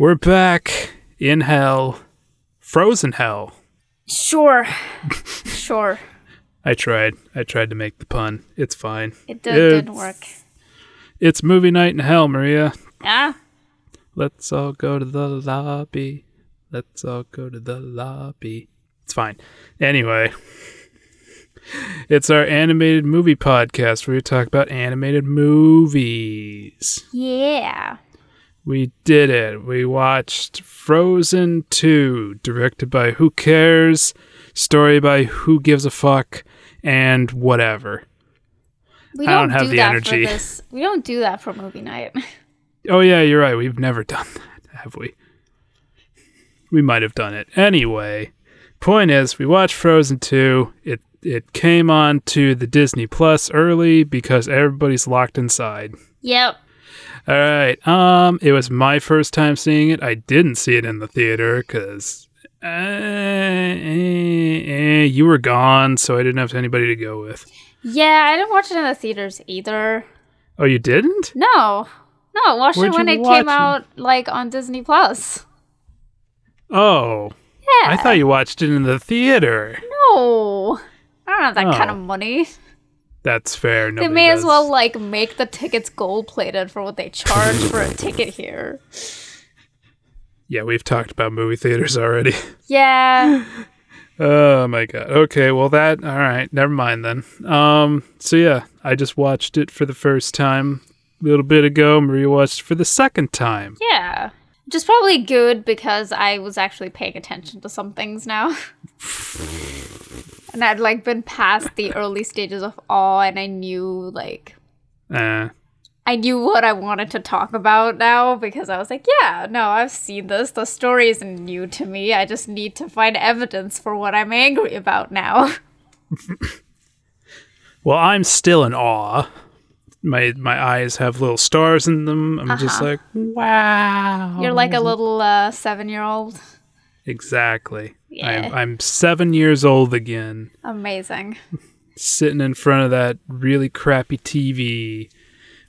We're back in hell, frozen hell. Sure. sure. I tried. I tried to make the pun. It's fine. It did, didn't work. It's movie night in hell, Maria. Yeah. Let's all go to the lobby. Let's all go to the lobby. It's fine. Anyway, it's our animated movie podcast where we talk about animated movies. Yeah. We did it. We watched Frozen 2, directed by Who Cares, story by Who Gives a Fuck, and whatever. We don't, don't have do the that energy. for this. We don't do that for movie night. Oh, yeah, you're right. We've never done that, have we? We might have done it. Anyway, point is, we watched Frozen 2. It it came on to the Disney Plus early because everybody's locked inside. yep. All right. Um, it was my first time seeing it. I didn't see it in the theater because uh, eh, you were gone, so I didn't have anybody to go with. Yeah, I didn't watch it in the theaters either. Oh, you didn't? No. No, I watched Where'd it when it came it? out like on Disney Plus. Oh, Yeah. I thought you watched it in the theater. No. I don't have that kind Oh. of money. That's fair. They Nobody may as well like make the tickets gold plated for what they charge for a ticket here. Yeah, we've talked about movie theaters already. Yeah. Oh my god. Okay, well that all right, never mind then. Um so yeah, I just watched it for the first time a little bit ago. Maria watched it for the second time. Yeah. Which is probably good because I was actually paying attention to some things now. and I'd like been past the early stages of awe and I knew like Uh I knew what I wanted to talk about now because I was like, yeah, no, I've seen this. The story isn't new to me. I just need to find evidence for what I'm angry about now. well, I'm still in awe. My my eyes have little stars in them. I'm just like, wow. You're like a little uh, seven year old. Exactly. Yeah. I'm I'm 7 years old again. Amazing. sitting in front of that really crappy TV,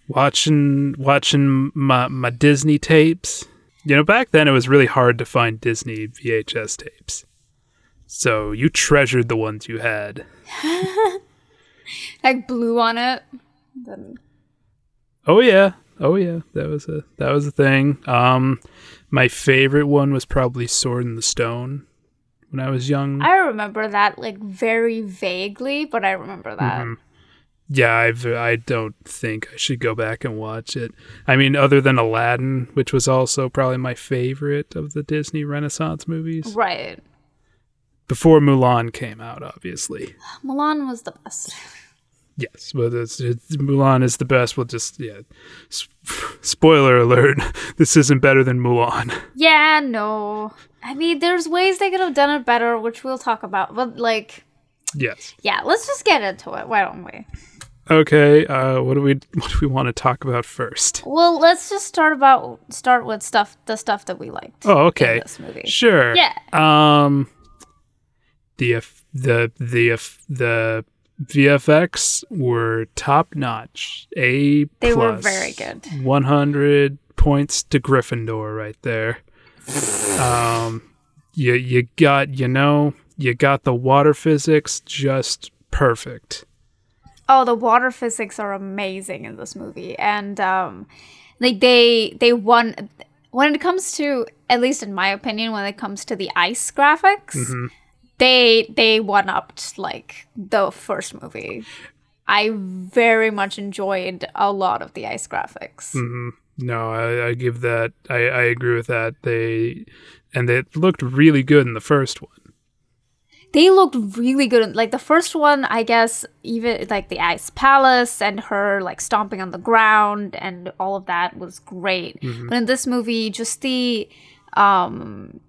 watching watching my my Disney tapes. You know, back then it was really hard to find Disney VHS tapes. So you treasured the ones you had. Like blue on it. Then Oh yeah. Oh yeah. That was a that was a thing. Um my favorite one was probably Sword in the Stone when I was young. I remember that like very vaguely, but I remember that. Mhm. Yeah, I've, I don't think I should go back and watch it. I mean, other than Aladdin, which was also probably my favorite of the Disney Renaissance movies. Right. Before Mulan came out, obviously. Milan was the best. Yes, but it's, it's, Mulan is the best. We'll just, yeah. S- spoiler alert this isn't better than Mulan. Yeah, no. I mean, there's ways they could have done it better, which we'll talk about. But like, yes. yeah, let's just get into it. Why don't we? Okay, uh, what do we what do we want to talk about first? Well, let's just start about start with stuff the stuff that we liked. Oh, okay. In this movie. Sure. Yeah. Um, the F- the the the VFX were top notch. A They were very good. One hundred points to Gryffindor right there. Um, you you got you know you got the water physics just perfect. Oh, the water physics are amazing in this movie, and um, like they they won when it comes to at least in my opinion when it comes to the ice graphics, Mm-hmm. they they one upped like the first movie. I very much enjoyed a lot of the ice graphics. Mm-hmm. No, I, I give that. I, I agree with that. They and they looked really good in the first one. they looked really good. Like the first one, I guess, even like the Ice Palace and her like stomping on the ground and all of that was great. But in this movie, just the um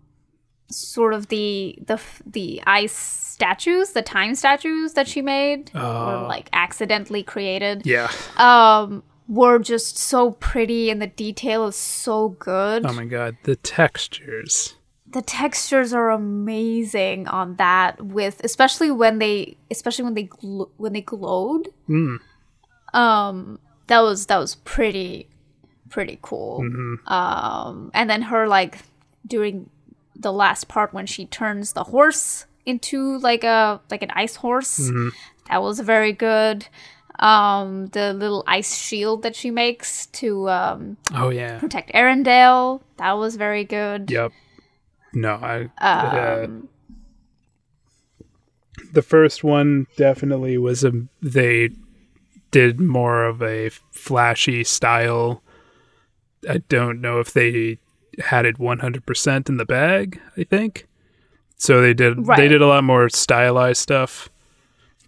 sort of the the the ice statues, the time statues that she made or like accidentally created Yeah. um were just so pretty and the detail is so good. Oh my god, the textures. the textures are amazing on that with especially when they especially when they gl- when they glowed Mm. um that was that was pretty pretty cool. Hmm. Um, and then her like during the last part when she turns the horse into like a like an ice horse, Hmm. that was very good. Um, the little ice shield that she makes to um, Oh yeah. protect Arendelle, that was very good. Yep. No, I. Um, uh, the first one definitely was a. They did more of a flashy style. I don't know if they had it 100% in the bag, I think. So they did they did a lot more stylized stuff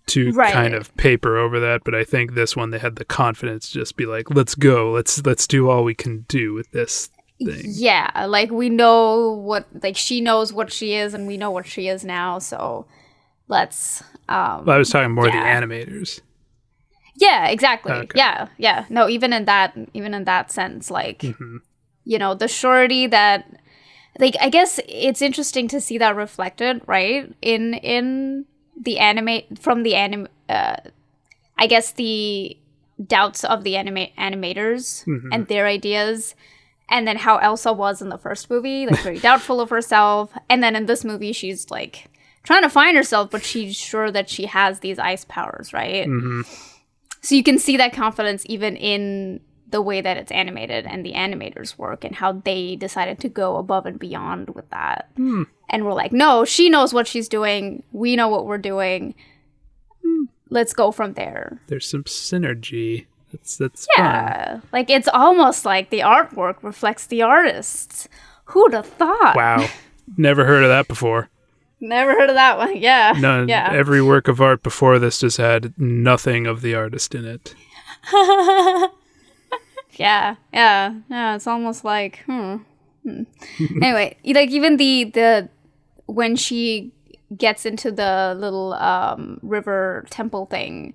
to Right. kind of paper over that, but I think this one they had the confidence to just be like, "Let's go. Let's let's do all we can do with this thing." Yeah, like we know what like she knows what she is and we know what she is now, so let's um I was talking more Yeah. the animators. Yeah, exactly. Okay. Yeah, yeah. No, even in that even in that sense like Mm-hmm. you know, the surety that like I guess it's interesting to see that reflected, right? In in the anime from the anim uh I guess the doubts of the anime animators Mm-hmm. and their ideas and then how Elsa was in the first movie, like very doubtful of herself, and then in this movie she's like trying to find herself, but she's sure that she has these ice powers, right? So you can see that confidence even in the way that it's animated and the animators work and how they decided to go above and beyond with that. Hmm. And we're like, no, she knows what she's doing. We know what we're doing. Let's go from there. There's some synergy. That's that's fun. Yeah. Like it's almost like the artwork reflects the artists. Who'd have thought? Wow. Never heard of that before. Never heard of that one. Yeah. No, Yeah. every work of art before this just had nothing of the artist in it. Yeah, yeah, yeah. It's almost like, hmm. hmm. anyway, like even the the when she gets into the little um, river temple thing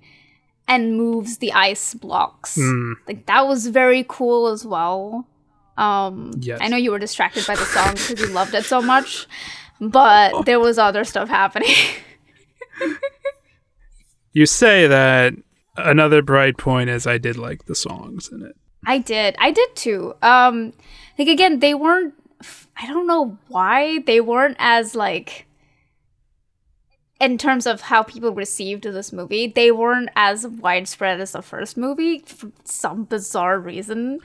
and moves the ice blocks, like that was very cool as well. Um, Yes. I know you were distracted by the song because you loved it so much, but there was other stuff happening. You say that another bright point is I did like the songs in it. I did. I did too. Um like again, they weren't I don't know why they weren't as like in terms of how people received this movie, they weren't as widespread as the first movie for some bizarre reason.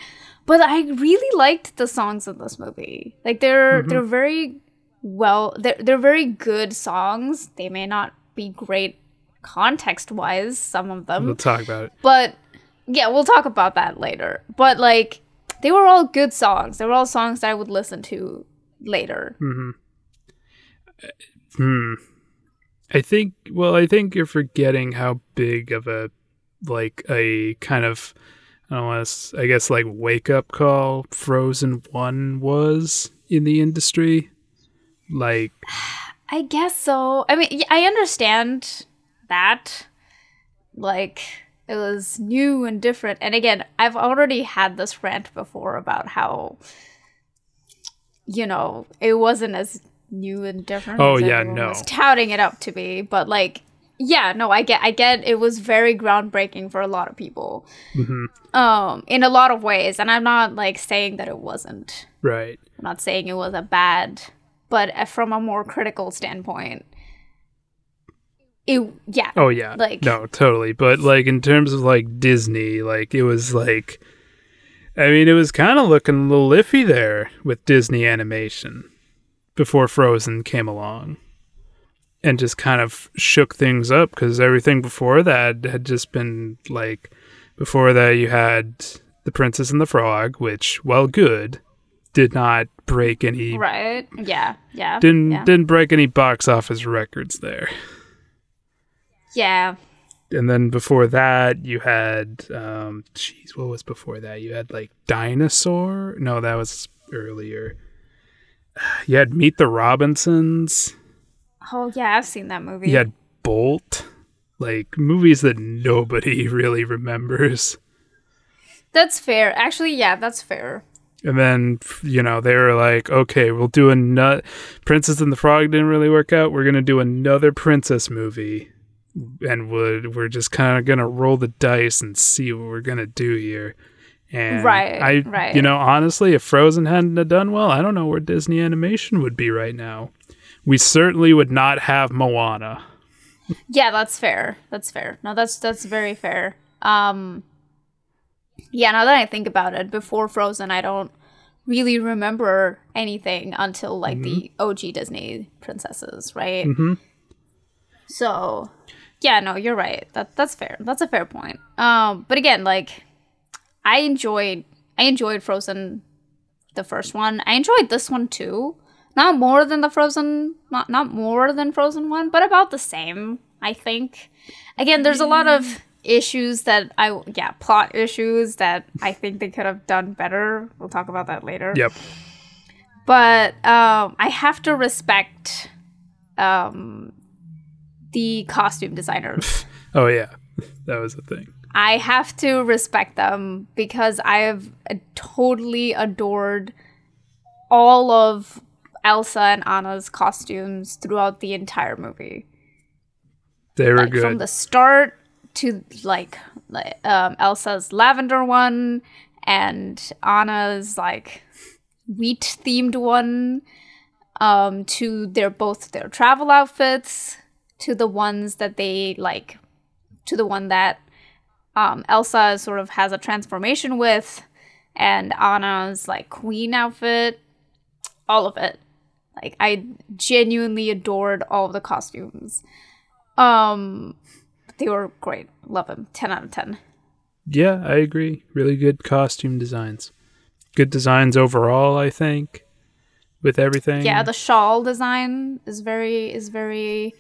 But I really liked the songs in this movie. Like they're they're very well they're they're very good songs. They may not be great context wise, some of them. We'll talk about it. But yeah, we'll talk about that later. But like they were all good songs. They were all songs that I would listen to later. Hmm. Hmm. I think well, I think you're forgetting how big of a like a kind of I don't want to I guess like wake up call Frozen 1 was in the industry. Like I guess so. I mean, I understand that. Like it was new and different. And again, I've already had this rant before about how you know, it wasn't as new and different Oh, as yeah, no. was touting it up to be, but like yeah, no, I get I get it was very groundbreaking for a lot of people. Um in a lot of ways, and I'm not like saying that it wasn't. right. I'm not saying it was a bad, but uh, from a more critical standpoint, it yeah. Oh yeah. Like- no, totally. But like in terms of like Disney, like it was like I mean, it was kind of looking a little iffy there with Disney animation before Frozen came along. And just kind of shook things up because everything before that had just been like before that you had The Princess and the Frog, which, while good, did not break any Right? Yeah. Yeah. didn't yeah. didn't break any box office records there. Yeah. and then before that you had um jeez what was before that you had like dinosaur no that was earlier you had meet the robinsons Oh yeah, I've seen that movie. you had bolt like movies that nobody really remembers That's fair. Actually, yeah, that's fair. and then you know they were like okay we'll do a nut princess and the frog didn't really work out we're gonna do another princess movie and we're, we're just kind of gonna roll the dice and see what we're gonna do here And Right, I, right. you know, honestly, if Frozen hadn't done well, I don't know where Disney Animation would be right now. We certainly would not have Moana. Yeah, that's fair. That's fair. No, that's that's very fair. Um Yeah, now that I think about it, before Frozen I don't really remember anything until like the OG Disney princesses, right? Mhm. So yeah, no, you're right. That that's fair. That's a fair point. Um but again, like I enjoyed I enjoyed Frozen the first one. I enjoyed this one too. Not more than the Frozen, not not more than Frozen one, but about the same. I think. Again, there's a lot of issues that I yeah plot issues that I think they could have done better. We'll talk about that later. Yep. But um, I have to respect um, the costume designers. Oh yeah, that was a thing. I have to respect them because I have totally adored all of Elsa and Anna's costumes throughout the entire movie. They were Like good. from the start to like, like um, Elsa's lavender one and Anna's like wheat themed one um, to their both their travel outfits to the ones that they like to the one that um, Elsa sort of has a transformation with, and Anna's like queen outfit, all of it. Like I genuinely adored all of the costumes. Um, they were great. Love them. Ten out of ten. Yeah, I agree. Really good costume designs. Good designs overall, I think, with everything. Yeah, the shawl design is very is very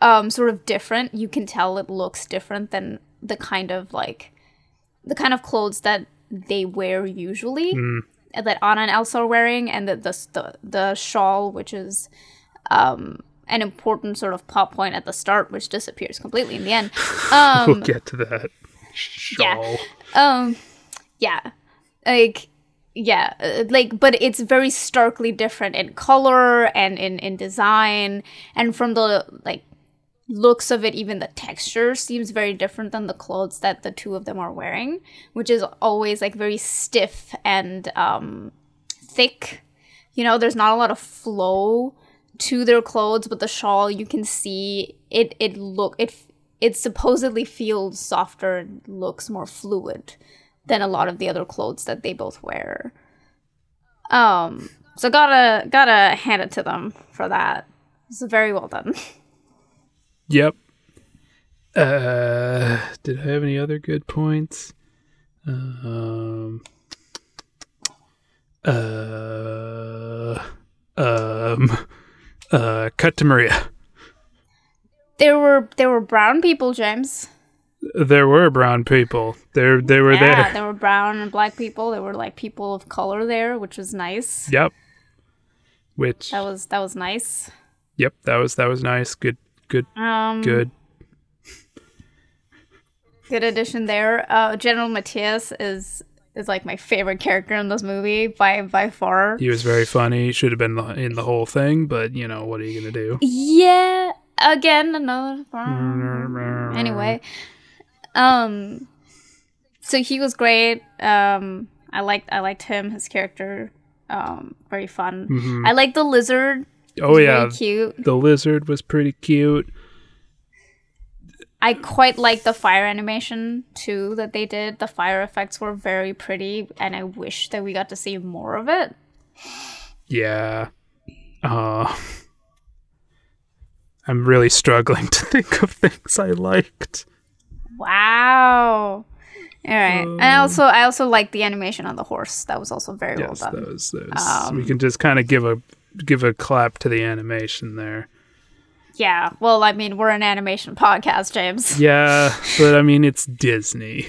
um sort of different. You can tell it looks different than the kind of like the kind of clothes that they wear usually that Anna and Elsa are wearing and the the the, the shawl which is um an important sort of plot point at the start which disappears completely in the end. Um we'll get to that. Shawl. um yeah like yeah uh, like but it's very starkly different in color and in in design and from the like looks of it even the texture seems very different than the clothes that the two of them are wearing which is always like very stiff and um thick. You know there's not a lot of flow to their clothes but the shawl you can see it it look it it supposedly feels softer and looks more fluid than a lot of the other clothes that they both wear. Um so gotta gotta hand it to them for that. It's very well done Yep. Uh, did I have any other good points? Um. Uh. Um. Uh. Cut to Maria. there were there were brown people james There were brown people. There, they were yeah there. there were brown and black people there were like people of color there which was nice Yep. Which. that was that was nice Yep. That was that was nice. Good. Good. um Good. good addition there uh general mattias is is like my favorite character in this movie by by far He was very funny. Should have been in the whole thing, but you know what are you gonna do? Yeah, again another anyway. Um so he was great. Um I liked I liked him, his character. Um very fun. I like the lizard. Oh yeah, cute. the lizard was pretty cute. I quite like the fire animation too that they did. The fire effects were very pretty and I wish that we got to see more of it. Yeah. Uh, I'm really struggling to think of things I liked. Wow. All right. and I also I also like the animation on the horse. That was also very Yes, well done. those, those. Um, we can just kind of give a give a clap to the animation there. Yeah. Well, I mean, we're an animation podcast, James. Yeah, but I mean it's Disney.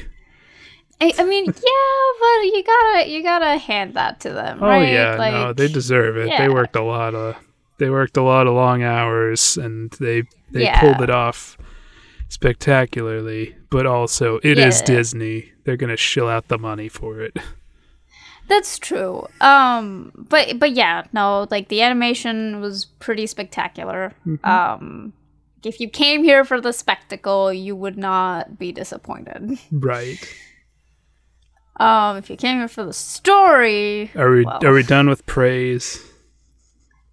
I, I mean, yeah, but you gotta you gotta hand that to them, Oh right? yeah, like, no, they deserve it. yeah. They worked a lot of they worked a lot of long hours and they they Yeah. pulled it off spectacularly. But also, it is Yeah. Disney. They're gonna shill out the money for it. That's true. Um, but but yeah, no, like the animation was pretty spectacular. Mm-hmm. Um, if you came here for the spectacle, you would not be disappointed. Right. Um, if you came here for the story, Are we well, are we done with praise?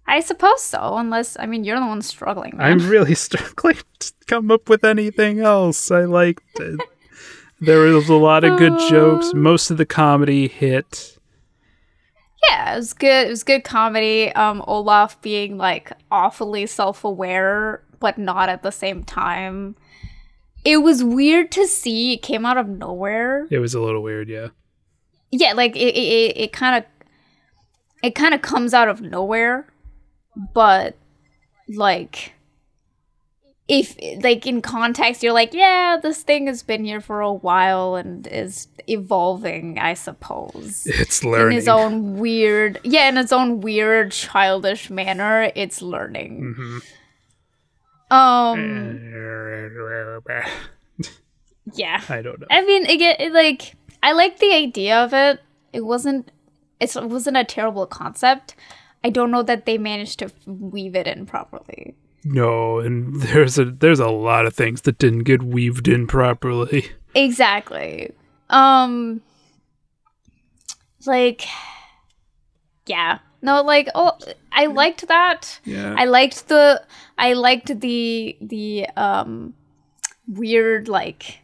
I suppose so. Unless I mean, you're the one struggling. Man. I'm really struggling to come up with anything else. I liked it. There was a lot of good jokes. Most of the comedy hit. Yeah, it was good. It was good comedy. Um, Olaf being like awfully self-aware, but not at the same time. It was weird to see. It came out of nowhere. It was a little weird, yeah. Yeah, like it. It it kind of. It kind of comes out of nowhere, but like. If like in context, you're like, yeah, this thing has been here for a while and is evolving, I suppose. It's learning. in its own weird yeah in its own weird childish manner it's learning Mm-hmm. um yeah I don't know. i mean it like i like the idea of it it wasn't it wasn't a terrible concept i don't know that they managed to weave it in properly No, and there's a there's a lot of things that didn't get weaved in properly. exactly um like yeah no like oh i liked that Yeah. I liked the I liked the the um weird like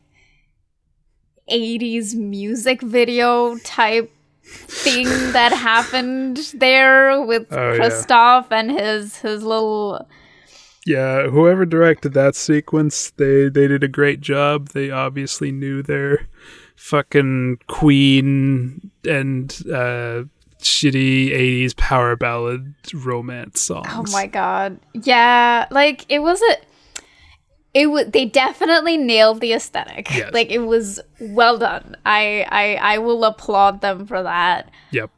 80s music video type thing that happened there with Oh, yeah. And his his little Yeah, whoever directed that sequence, they they did a great job. They obviously knew their fucking Queen and uh shitty 80s power ballad romance songs. Oh my god. Yeah, like it was a it was they definitely nailed the aesthetic. Yes. Like it was well done. I I I will applaud them for that. Yep.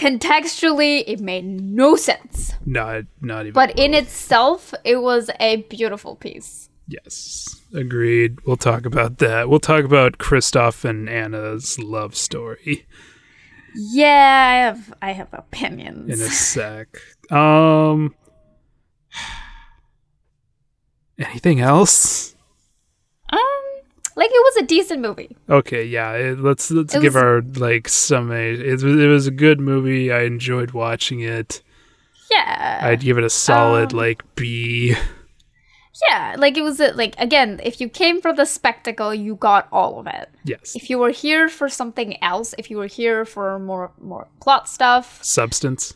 Contextually, it made no sense. Not not even But in itself, it was a beautiful piece. Yes. Agreed. We'll talk about that. We'll talk about Kristoff and Anna's love story Yeah, I have I have opinions. in a sec. Um Anything else? Like it was a decent movie. Okay, yeah. It, let's let's It give was- our like some. It was it was a good movie. I enjoyed watching it. Yeah. I'd give it a solid Um, like B. yeah, like it was a, like again, if you came for the spectacle, you got all of it. Yes. if you were here for something else, if you were here for more more plot stuff, Substance.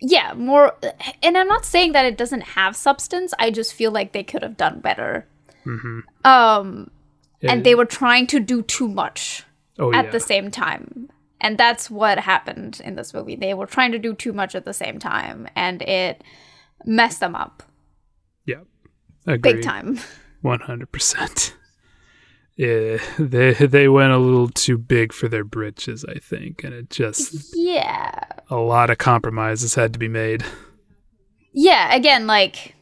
yeah, more. And I'm not saying that it doesn't have substance. I just feel like they could have done better. Mhm. Um, and they were trying to do too much Oh at yeah. the same time, and that's what happened in this movie. They were trying to do too much at the same time, and it messed them up yeah. Agreed. big time. One hundred percent. Yeah, they they went a little too big for their britches, I think, and it just yeah. a lot of compromises had to be made. Yeah, again, like,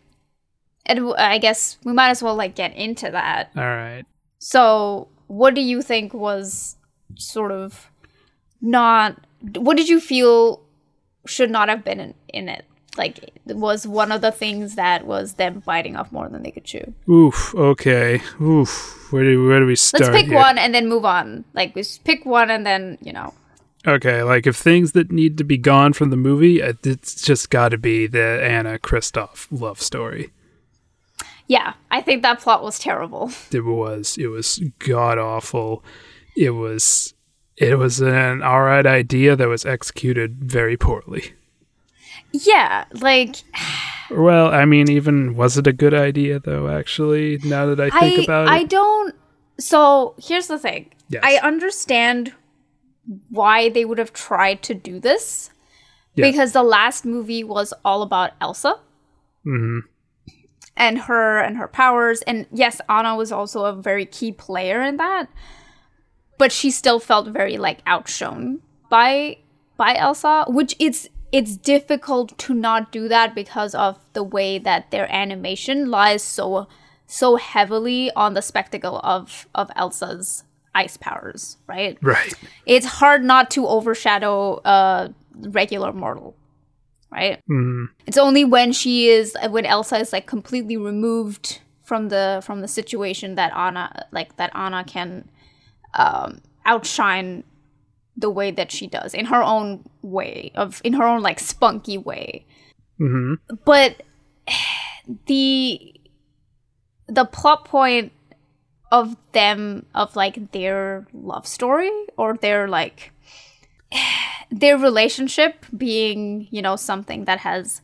and I guess we might as well like get into that. All right. So, what do you think was sort of not? What did you feel should not have been in, in it? Like, it was one of the things that was them biting off more than they could chew. Oof. Okay. Oof. Where do where do we start? Let's pick here? one and then move on. Like, we s- pick one and then you know. Okay, like if things that need to be gone from the movie, uh, it's just got to be the Anna Kristoff love story. Yeah, I think that plot was terrible. It was it was god awful. It was it was an alright idea that was executed very poorly. Yeah, like Well, I mean, even was it a good idea though? Actually, now that I think I about it, I don't. So here's the thing. Yes. I understand why they would have tried to do this Yeah. because the last movie was all about Elsa hmm and her and her powers. And yes, Anna was also a very key player in that, but she still felt very like outshone by by Elsa, which it's it's difficult to not do that because of the way that their animation lies so so heavily on the spectacle of of Elsa's ice powers, right? right. It's hard not to overshadow a regular mortal, right? Mhm. It's only when she is when Elsa is like completely removed from the from the situation that Anna like that Anna can um, outshine the way that she does in her own way of in her own like spunky way. hmm But the the plot point of them of like their love story or their like their relationship being you know something that has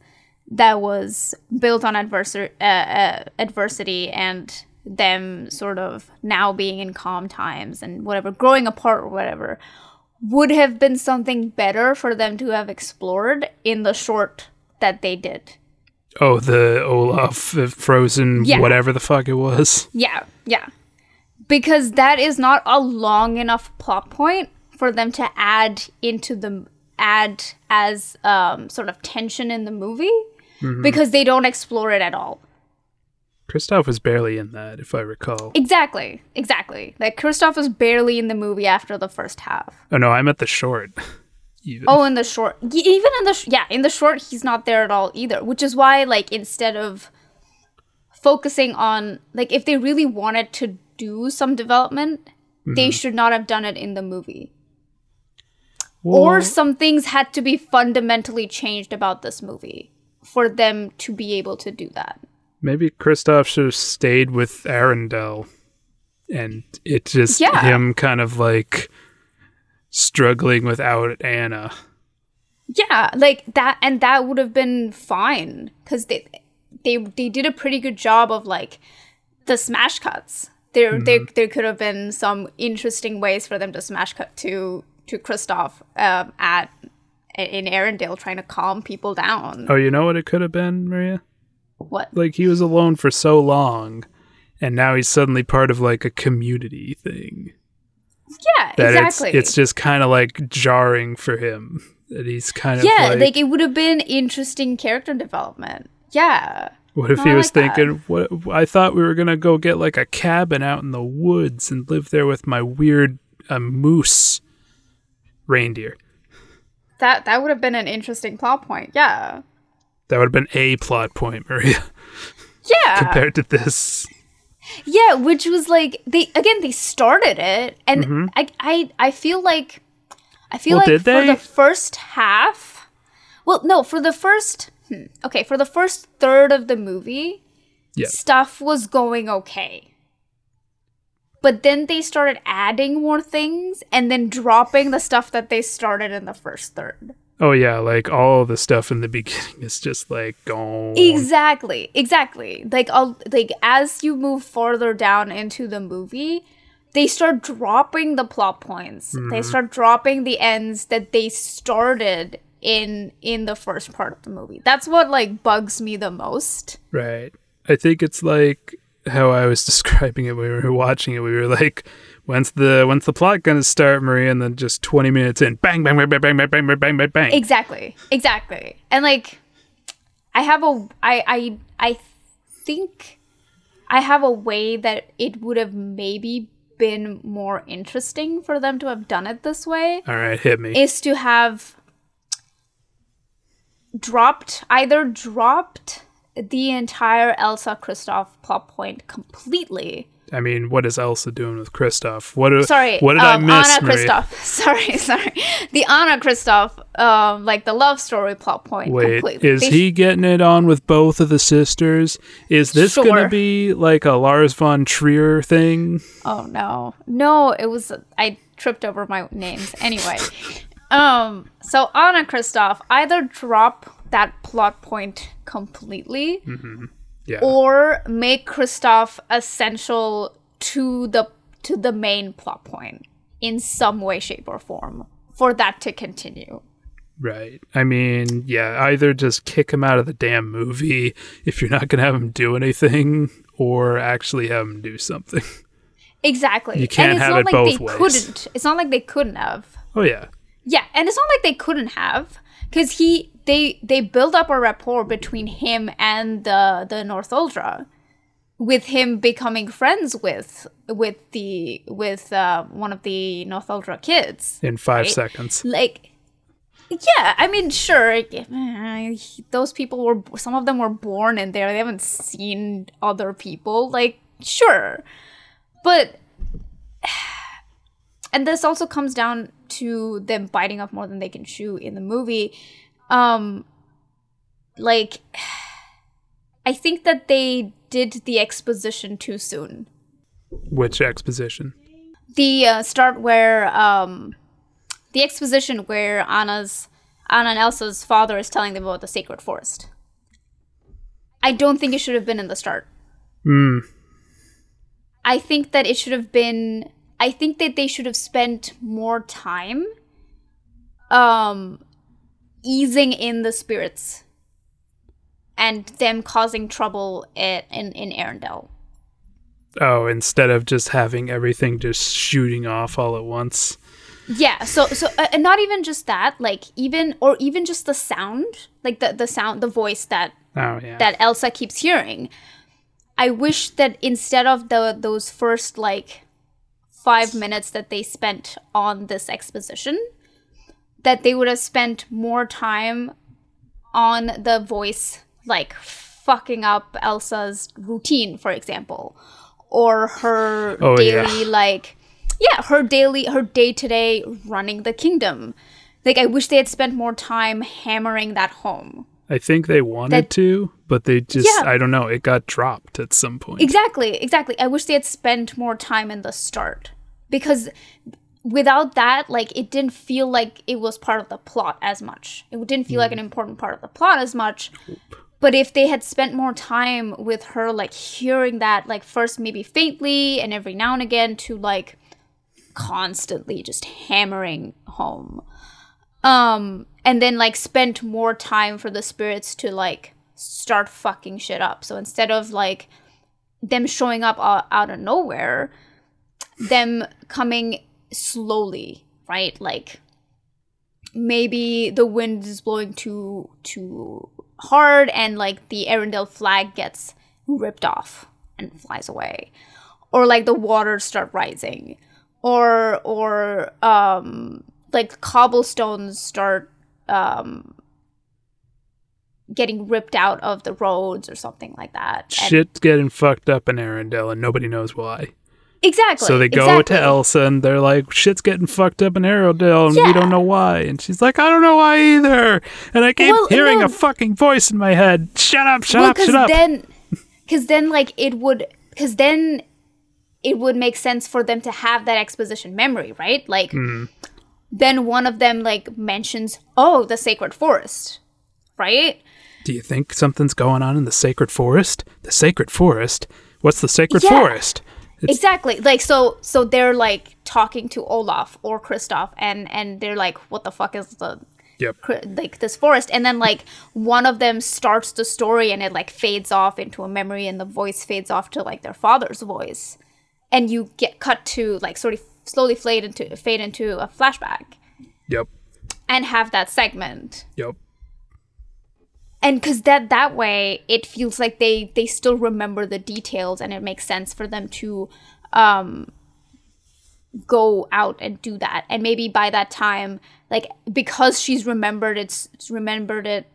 that was built on adversar- uh, uh, adversity and them sort of now being in calm times and whatever growing apart or whatever would have been something better for them to have explored in the short that they did Oh, the Olaf frozen Yeah. whatever the fuck it was. Yeah, yeah. Because that is not a long enough plot point for them to add into the add as um, sort of tension in the movie because they don't explore it at all. Kristoff was barely in that, if I recall. Exactly, exactly. Like Kristoff was barely in the movie after the first half. Oh no, I meant the short. Even. Oh, in the short, even in the sh- yeah, in the short, he's not there at all either. Which is why, like, instead of focusing on like, if they really wanted to do some development, they should not have done it in the movie. Or some things had to be fundamentally changed about this movie for them to be able to do that. maybe Kristoff should have stayed with Arendelle, and it just Yeah. him kind of like struggling without Anna. Yeah, like that, and that would have been fine because they they they did a pretty good job of like the smash cuts. There there mm-hmm. there could have been some interesting ways for them to smash cut to to Kristoff um, at in Arendelle trying to calm people down. Oh, you know what it could have been, Maria? What? Like he was alone for so long, and now he's suddenly part of like a community thing. Yeah, That exactly. it's it's just kind of like jarring for him that he's kind of yeah, like, like, it would have been interesting character development. Yeah. what if he was like that. thinking what I thought we were gonna go get like a cabin out in the woods and live there with my weird uh, moose reindeer. That that would have been an interesting plot point. Yeah. That would have been a plot point, Maria, Yeah. compared to this. yeah, which was like they again they started it and I I I feel like I feel Mm-hmm. Well, like for the first half Well, no, for the first hmm, okay, for the first third of the movie, Yeah. stuff was going okay. But then they started adding more things and then dropping the stuff that they started in the first third. Oh yeah, like all the stuff in the beginning is just like gone. Exactly, exactly. Like, I'll, like as you move farther down into the movie, they start dropping the plot points. They mm-hmm. start dropping the ends that they started in in the first part of the movie. That's what like bugs me the most. Right. I think it's like how I was describing it when we were watching it. We were like, when's the when's the plot gonna start, Maria? And then just twenty minutes in, bang, bang, bang, bang, bang, bang, bang, bang, bang, bang, bang. Exactly, exactly. And like, I have a, I, I, I think I have a way that it would have maybe been more interesting for them to have done it this way. All right, hit me. is to have dropped either dropped the entire Elsa Kristoff plot point completely. I mean, what is Elsa doing with Kristoff? What? do- Sorry, what did um, I miss, Anna? Kristoff. Sorry, sorry. The Anna Kristoff, um, like the love story plot point. Wait, completely. is They he getting it on with both of the sisters? Is this Sure. gonna be like a Lars von Trier thing? Oh no. No, it was I tripped over my names. Anyway. um so Anna Kristoff either drop that plot point completely mm-hmm. Yeah. or make Kristoff essential to the to the main plot point in some way, shape, or form for that to continue. Right. I mean, yeah, either just kick him out of the damn movie if you're not going to have him do anything, or actually have him do something. Exactly. You can't and it's have not it like both they ways. couldn't. It's not like they couldn't have. Oh, yeah. Yeah, and it's not like they couldn't have, because he they they build up a rapport between him and the the Northuldra, with him becoming friends with with the with uh, one of the Northuldra kids. In five Right. seconds. Like, yeah, I mean, sure, those people were some of them were born in there. They haven't seen other people. Like, sure, but and this also comes down to them biting off more than they can chew in the movie. Um, like, I think that they did the exposition too soon. Which exposition? The uh, start where um, the exposition where Anna's Anna and Elsa's father is telling them about the sacred forest. I don't think it should have been in the start. Hmm. I think that it should have been I think that they should have spent more time um easing in the spirits and them causing trouble in in, in Arendelle. Oh, instead of just having everything just shooting off all at once. Yeah, so so uh, and not even just that, like even or even just the sound, like the the sound, the voice that Oh yeah. that Elsa keeps hearing. I wish that instead of the those first like 5 minutes that they spent on this exposition that they would have spent more time on the voice like fucking up Elsa's routine for example or her Oh, yeah. daily like yeah, her daily her day-to-day running the kingdom. Like I wish they had spent more time hammering that home. I think they wanted That- to, but they just Yeah. I don't know, it got dropped at some point. Exactly, exactly. I wish they had spent more time in the start because without that, like it didn't feel like it was part of the plot as much. It didn't feel like an important part of the plot as much. But if they had spent more time with her, like hearing that, like first maybe faintly and every now and again to like constantly just hammering home, um, and then like spent more time for the spirits to like start fucking shit up. So instead of like them showing up out, out of nowhere, them coming slowly, right? Like maybe the wind is blowing too too hard and like the Arendelle flag gets ripped off and flies away. Or like the waters start rising. Or or um like cobblestones start um getting ripped out of the roads or something like that. And- Shit's getting fucked up in Arendelle and nobody knows why. Exactly. So they go exactly. to Elsa and they're like, shit's getting fucked up in Arendelle and we don't know why. And she's like, I don't know why either. And I keep Well, hearing no. a fucking voice in my head. Shut up, shut well, up, shut up. then, because then, like it would, because then it would make sense for them to have that exposition memory, right? Like, Mm-hmm. then one of them like mentions, "Oh, the sacred forest," right? Do you think something's going on in the sacred forest? The sacred forest? What's the sacred Yeah. forest? It's- exactly. Like so, so they're like talking to Olaf or Kristoff, and and they're like, "What the fuck is the Yep. like this forest and then like one of them starts the story and it like fades off into a memory and the voice fades off to like their father's voice and you get cut to like sort of slowly fade into fade into a flashback Yep. and have that segment Yep. And because that that way it feels like they they still remember the details and it makes sense for them to um go out and do that. And maybe by that time like because she's remembered it's it's remembered it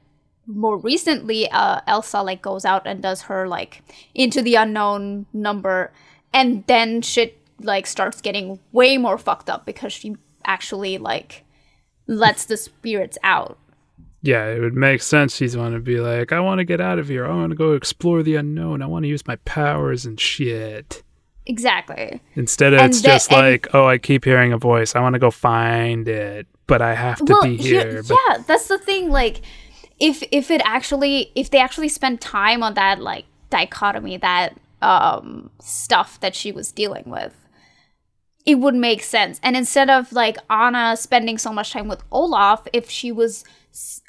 more recently uh elsa like goes out and does her like into the unknown number. And then shit like starts getting way more fucked up because she actually like lets the spirits out Yeah, it would make sense. She's want to be like, I want to get out of here. I want to go explore the unknown. I want to use my powers and shit. exactly Instead, of it's the- just and- like, oh, I keep hearing a voice. I want to go find it, but I have to be here. but yeah, that's the thing. Like, if if it actually if they actually spent time on that like dichotomy, that um stuff that she was dealing with, it would make sense. And instead of like Anna spending so much time with Olaf, if she was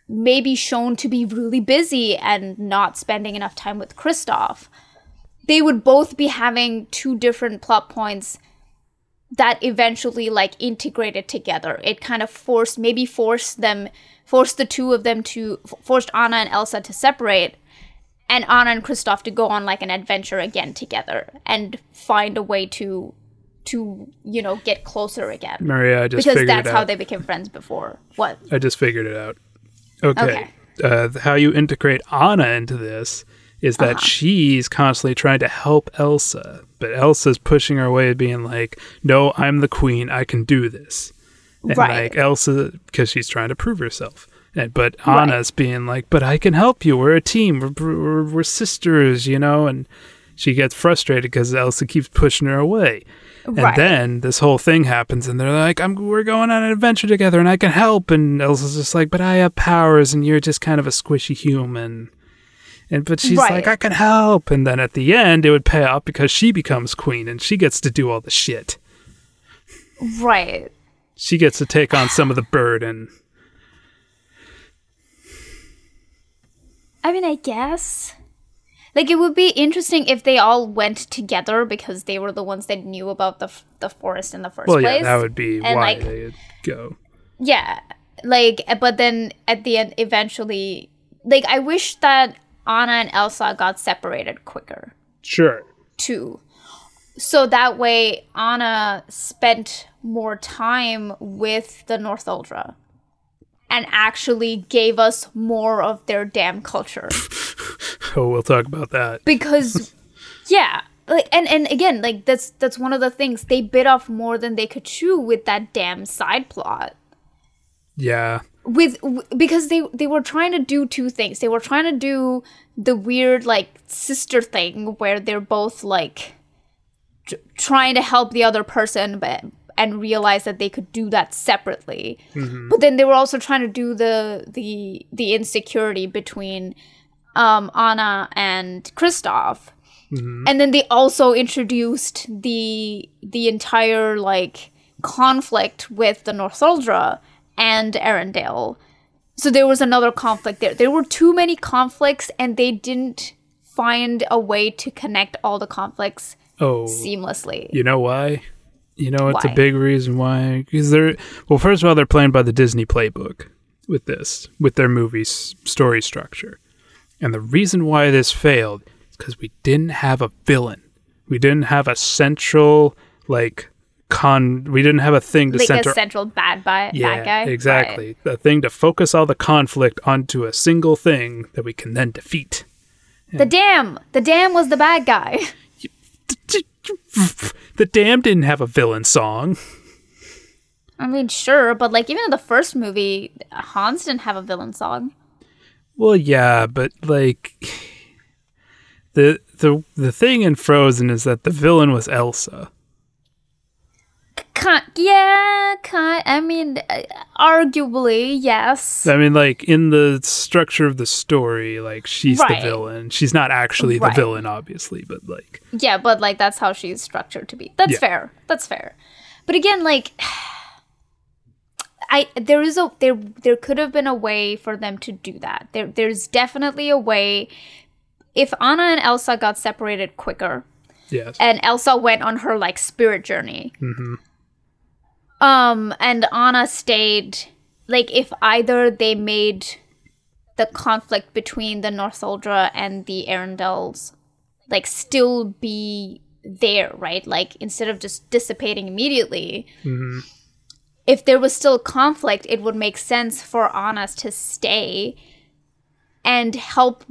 maybe shown to be really busy and not spending enough time with Kristoff, they would both be having two different plot points that eventually like integrated together. It kind of forced maybe forced them forced the two of them to forced Anna and Elsa to separate and Anna and Kristoff to go on like an adventure again together and find a way to to you know get closer again Maria, I just because figured that's it how they became friends before. What? I just figured it out. Okay. Okay. Uh, how you integrate Anna into this is that she's constantly trying to help Elsa, but Elsa's pushing her away, being like, "No, I'm the queen. I can do this." And Right. like Elsa, because she's trying to prove herself. And, but Right. Anna's being like, "But I can help you. We're a team. We're, we're, we're sisters, you know." And she gets frustrated because Elsa keeps pushing her away. And Right. then this whole thing happens, and they're like, "I'm we're going on an adventure together, and I can help." And Elsa's just like, "But I have powers, and you're just kind of a squishy human." And but she's Right. like, "I can help." And then at the end, it would pay off because she becomes queen, and she gets to do all the shit. Right. She gets to take on some of the burden. I mean, I guess. Like, it would be interesting if they all went together because they were the ones that knew about the, f- the forest in the first Well, place. yeah, that would be And, why like- they'd go. Yeah. Like, but then at the end, eventually, like, I wish that Anna and Elsa got separated quicker, Sure. too. So that way, Anna spent more time with the Northuldra and actually gave us more of their damn culture. Oh, we'll talk about that. because yeah like and and again like that's that's one of the things they bit off more than they could chew with that damn side plot Yeah. with w- because they they were trying to do two things they were trying to do the weird like sister thing where they're both like tr- trying to help the other person but and realize that they could do that separately but then they were also trying to do the the the insecurity between um anna and Kristoff. and then they also introduced the the entire like conflict with the Northuldra and Arendelle. So there was another conflict there. There were too many conflicts, and they didn't find a way to connect all the conflicts Oh. seamlessly. You know why? You know it's Why? a big reason why because they're well. First of all, they're playing by the Disney playbook with this with their movie's story structure, and the reason why this failed is because we didn't have a villain. We didn't have a central like con. We didn't have a thing to like center. a central bad, bi- yeah, bad guy. Right. exactly. The thing to focus all the conflict onto a single thing that we can then defeat. The dam. The dam was the bad guy. The Dam didn't have a villain song. I mean, sure, but like even in the first movie, Hans didn't have a villain song. Well, yeah, but like the the the thing in Frozen is that the villain was Elsa. Kind, yeah, kind. I mean, uh, arguably, yes. I mean, like in the structure of the story, like she's Right. the villain. She's not actually the villain, obviously, but like Yeah, but like that's how she's structured to be. That's Yeah. fair. That's fair. But again, like I there is a there there could have been a way for them to do that. There there's definitely a way if Anna and Elsa got separated quicker yes, and Elsa went on her like spirit journey. Um and Anna stayed like if either they made the conflict between the North Northuldra and the Arendelles like still be there, right? Like instead of just dissipating immediately. If there was still conflict, it would make sense for Anna to stay and help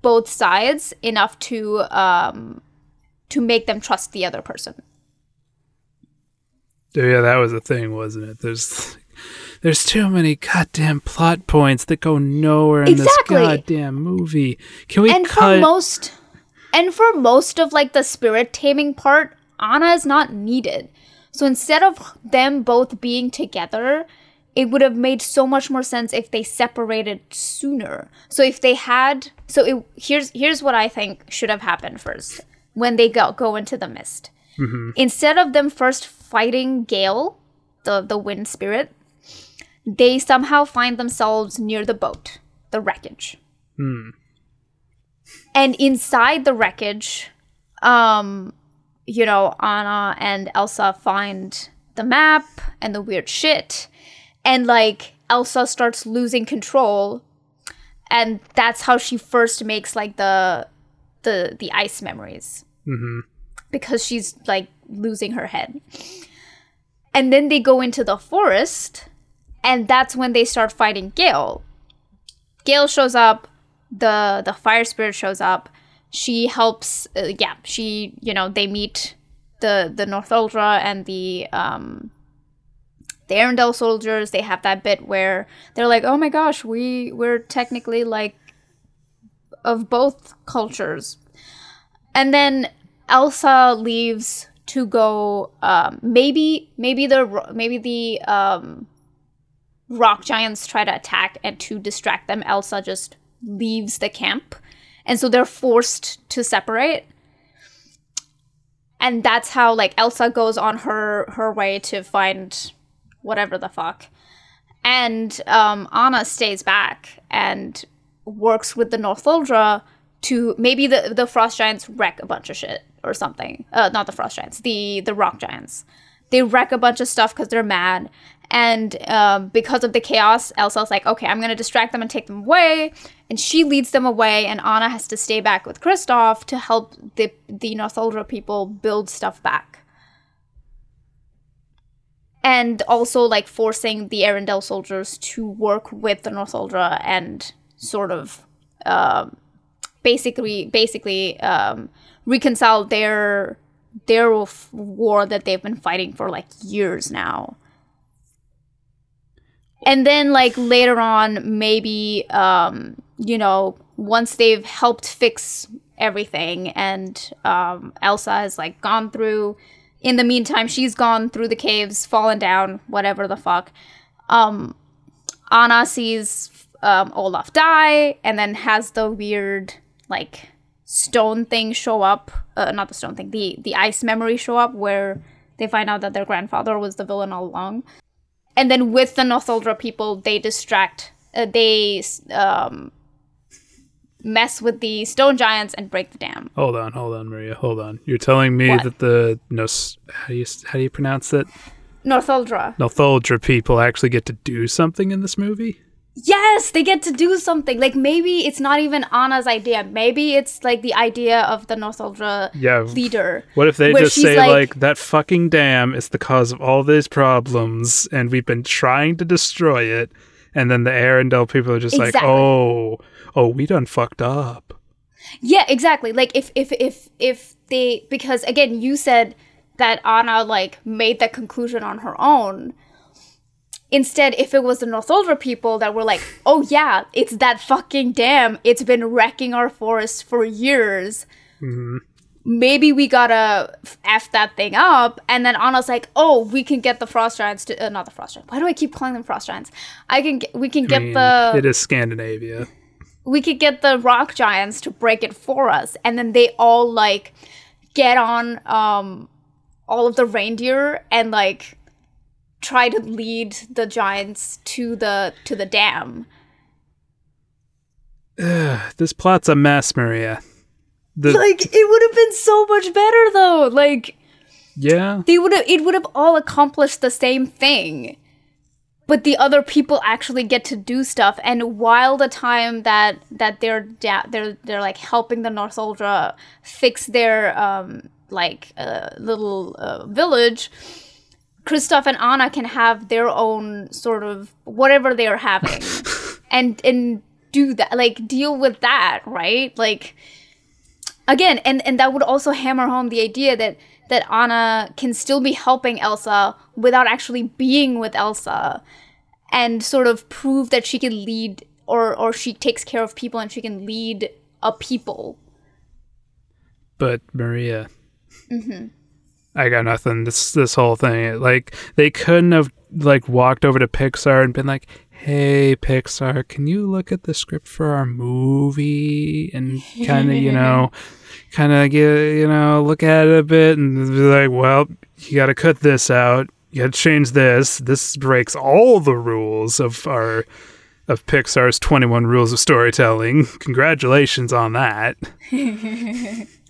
both sides enough to um to make them trust the other person. Oh, yeah, that was a thing, wasn't it? There's there's too many goddamn plot points that go nowhere in Exactly. this goddamn movie. Can we and cut? for most and for most of like the spirit taming part anna is not needed so instead of them both being together it would have made so much more sense if they separated sooner so if they had so it, here's here's what i think should have happened first when they go go into the mist mm-hmm. instead of them first fighting gale the the wind spirit they somehow find themselves near the boat the wreckage. And inside the wreckage um you know anna and elsa find the map and the weird shit and like elsa starts losing control and that's how she first makes like the the the ice memories. Because she's like losing her head and then they go into the forest and that's when they start fighting gale gale shows up the the fire spirit shows up she helps. Uh, yeah, she you know they meet the the Northuldra and the um the Arendelle soldiers. They have that bit where they're like, "Oh my gosh, we we're technically like of both cultures," and then Elsa leaves to go. Um, maybe maybe the maybe the um, rock giants try to attack, and to distract them, Elsa just leaves the camp, and so they're forced to separate. And that's how like Elsa goes on her her way to find whatever the fuck. And um, Anna stays back and works with the Northuldra to maybe the the frost giants wreck a bunch of shit or something. Uh, not the frost giants, the the rock giants. They wreck a bunch of stuff because they're mad, and um, because of the chaos, Elsa's like, okay, I'm gonna distract them and take them away, and she leads them away, and Anna has to stay back with Kristoff to help the the Northuldra people build stuff back. And also like forcing the Arendelle soldiers to work with the Northuldra and sort of um, basically basically um, reconcile their their war that they've been fighting for like years now. And then like later on maybe um you know once they've helped fix everything and um elsa has like gone through in the meantime she's gone through the caves fallen down whatever the fuck. Um anna sees um, olaf die and then has the weird like stone thing show up uh, not the stone thing the the ice memory show up where they find out that their grandfather was the villain all along and then with the Northuldra people they distract uh, they um mess with the stone giants and break the dam Hold on, hold on, Maria. Hold on. You're telling me What? that the no, how do you how do you pronounce it? Northuldra Northuldra people actually get to do something in this movie? Yes they get to do something like maybe it's not even anna's idea maybe it's like the idea of the Northuldra Yeah. leader What if they just say like- like, that fucking dam is the cause of all these problems and we've been trying to destroy it and then the Arendelle people are just Exactly. like, "Oh, oh, we done fucked up." Yeah, exactly. Like if if if if they because again you said that Anna like made that conclusion on her own. Instead, if it was the Northuldra people that were like, "Oh yeah, it's that fucking dam. It's been wrecking our forests for years. Maybe we gotta f that thing up." And then Anna's like, "Oh, we can get the frost giants to uh, not the frost giants. Why do I keep calling them frost giants? I can get we can I get mean, the it is Scandinavia. we could get the rock giants to break it for us and then they all like get on um all of the reindeer and like try to lead the giants to the to the dam. This plot's a mess, Maria. The, like it would have been so much better though. Like yeah, they would have it would have all accomplished the same thing. But the other people actually get to do stuff and while the time that that they're da- they're they're like helping the Northuldra fix their um like uh, little uh, village Kristoff and Anna can have their own sort of whatever they're having and and do that like deal with that right like again and and that would also hammer home the idea that that Anna can still be helping Elsa without actually being with Elsa and sort of prove that she can lead or or she takes care of people and she can lead a people but Maria. Mm-hmm. I got nothing. This this whole thing, like they couldn't have like walked over to Pixar and been like, "Hey, Pixar, can you look at the script for our movie and kind of, you know, kind of get, you know, look at it a bit and be like, well, you got to cut this out. You got to change this. This breaks all the rules of our." Of Pixar's 21 rules of storytelling. Congratulations on that.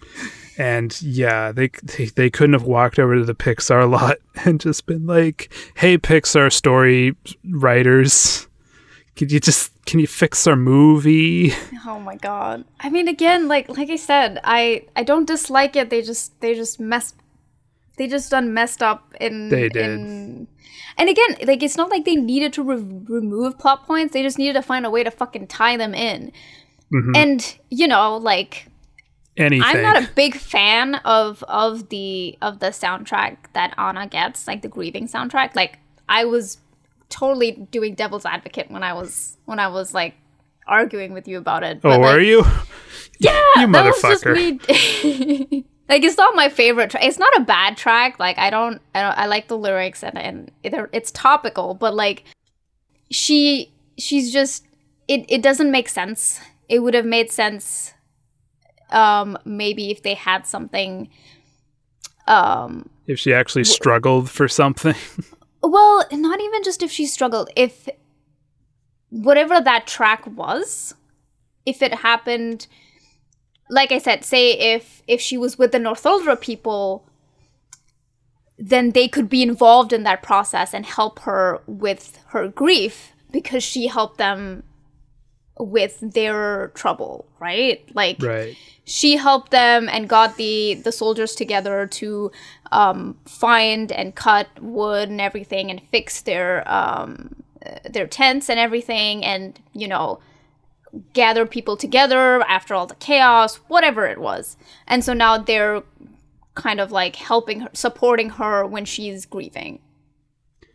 And yeah, they, they they couldn't have walked over to the Pixar lot and just been like, "Hey, Pixar story writers, could you just can you fix our movie?" oh my god i mean again like like i said i i don't dislike it they just they just messed they just done messed up in They did. in- and again like it's not like they needed to re- remove plot points they just needed to find a way to fucking tie them in Mhm. and you know like anything. I'm not a big fan of of the of the soundtrack that Anna gets, like the grieving soundtrack. Like I was totally doing devil's advocate when I was when I was like arguing with you about it. oh, but, like, you? Yeah, You that was just motherfucker. me. like it's not my favorite track. It's not a bad track. Like I don't, I don't, I like the lyrics and and it, it's topical, but like she she's just it it doesn't make sense. It would have made sense um maybe if they had something um If she actually struggled for something. well, not even just if she struggled, if whatever that track was, if it happened like I said, say if if she was with the Northuldra people, then they could be involved in that process and help her with her grief because she helped them with their trouble, right? Like right. she helped them and got the the soldiers together to um, find and cut wood and everything and fix their um, their tents and everything and you know gather people together after all the chaos whatever it was and so now they're kind of like helping her supporting her when she's grieving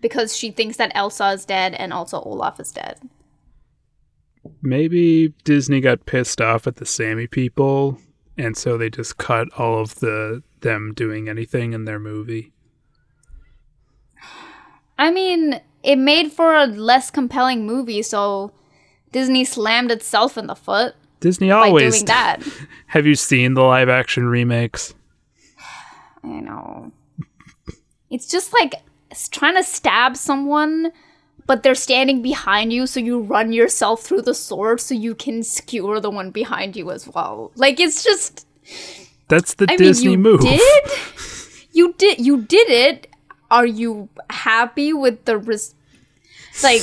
because she thinks that Elsa is dead and also Olaf is dead Maybe Disney got pissed off at the Sammy people, and so they just cut all of the them doing anything in their movie. I mean, it made for a less compelling movie, so Disney slammed itself in the foot Disney always. doing that. Have you seen the live action remakes? I know. It's just like trying to stab someone, but they're standing behind you, so you run yourself through the sword so you can skewer the one behind you as well. Like it's just That's the I Disney mean, you move. did. You did. You did it. Are you happy with the res? Like,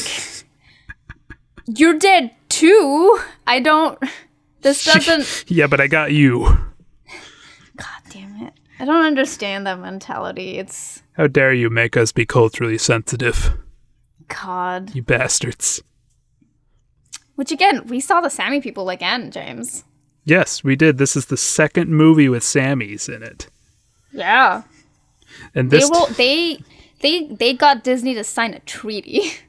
you're dead too. I don't. This doesn't. yeah, but I got you. God damn it! I don't understand that mentality. It's How dare you make us be culturally sensitive, God. you bastards. Which again, we saw the Sammy people again, James. Yes, we did. This is the second movie with Sammys in it. Yeah. And They this will. They. They. They got Disney to sign a treaty.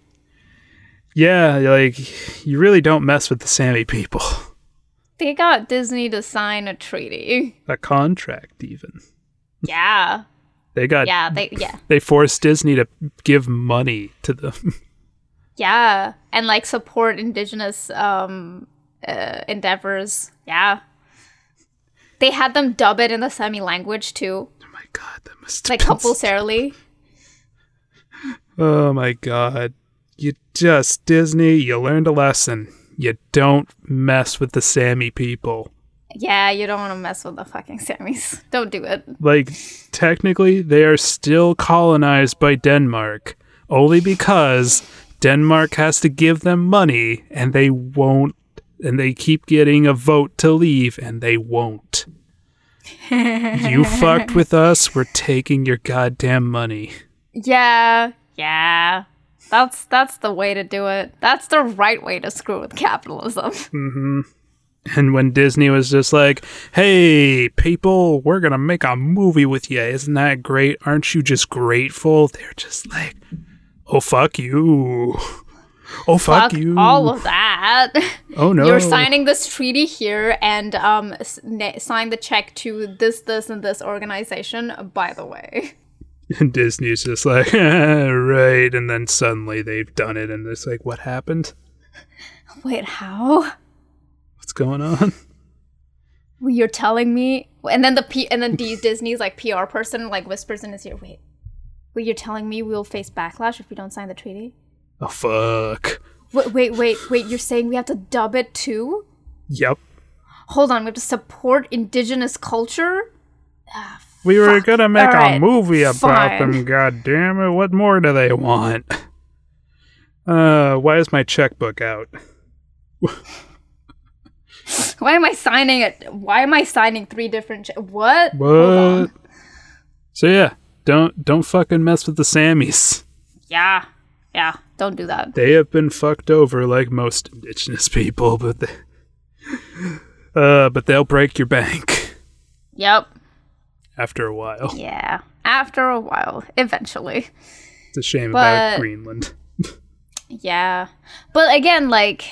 Yeah, like you really don't mess with the Sammy people. They got Disney to sign a treaty. A contract even. Yeah. They got Yeah. They. Yeah. they forced Disney to give money to them. Yeah, and like support indigenous um uh, endeavors. Yeah. They had them dub it in the Sami language too, oh my god, that must like compulsorily. Oh my god. You just Disney, you learned a lesson. You don't mess with the Sammy people. Yeah, you don't want to mess with the fucking Samis. Don't do it. Like technically they are still colonized by Denmark only because Denmark has to give them money and they won't and they keep getting a vote to leave and they won't. you fucked with us, we're taking your goddamn money. Yeah, yeah. That's that's the way to do it. That's the right way to screw with capitalism. Mm-hmm. And when Disney was just like, hey, people, we're going to make a movie with you. Isn't that great? Aren't you just grateful? They're just like, oh, fuck you. Oh, fuck, Fuck you. all of that. oh, no. You're signing this treaty here and um s- sign the check to this, this, and this organization. By the way. And Disney's just like, right. And then suddenly they've done it. And it's like, what happened? Wait, how? What's going on? Well, You're telling me, and then the P, and then D- Disney's like PR person like whispers in his ear, "Wait, wait, you're telling me we'll face backlash if we don't sign the treaty? Oh, fuck. Wait, wait, wait, wait. You're saying we have to dub it too? Yep. Hold on, we have to support indigenous culture? We were going to make All right, a movie about fine. them. God damn it. What more do they want? Uh, why is my checkbook out? Why am I signing it? Why am I signing three different? What? What? So yeah, don't don't fucking mess with the Sammys. Yeah, yeah. Don't do that. They have been fucked over like most indigenous people, but they, uh, but they'll break your bank. Yep. after a while. Yeah. After a while, eventually. It's a shame But- about Greenland. Yeah. But again, like,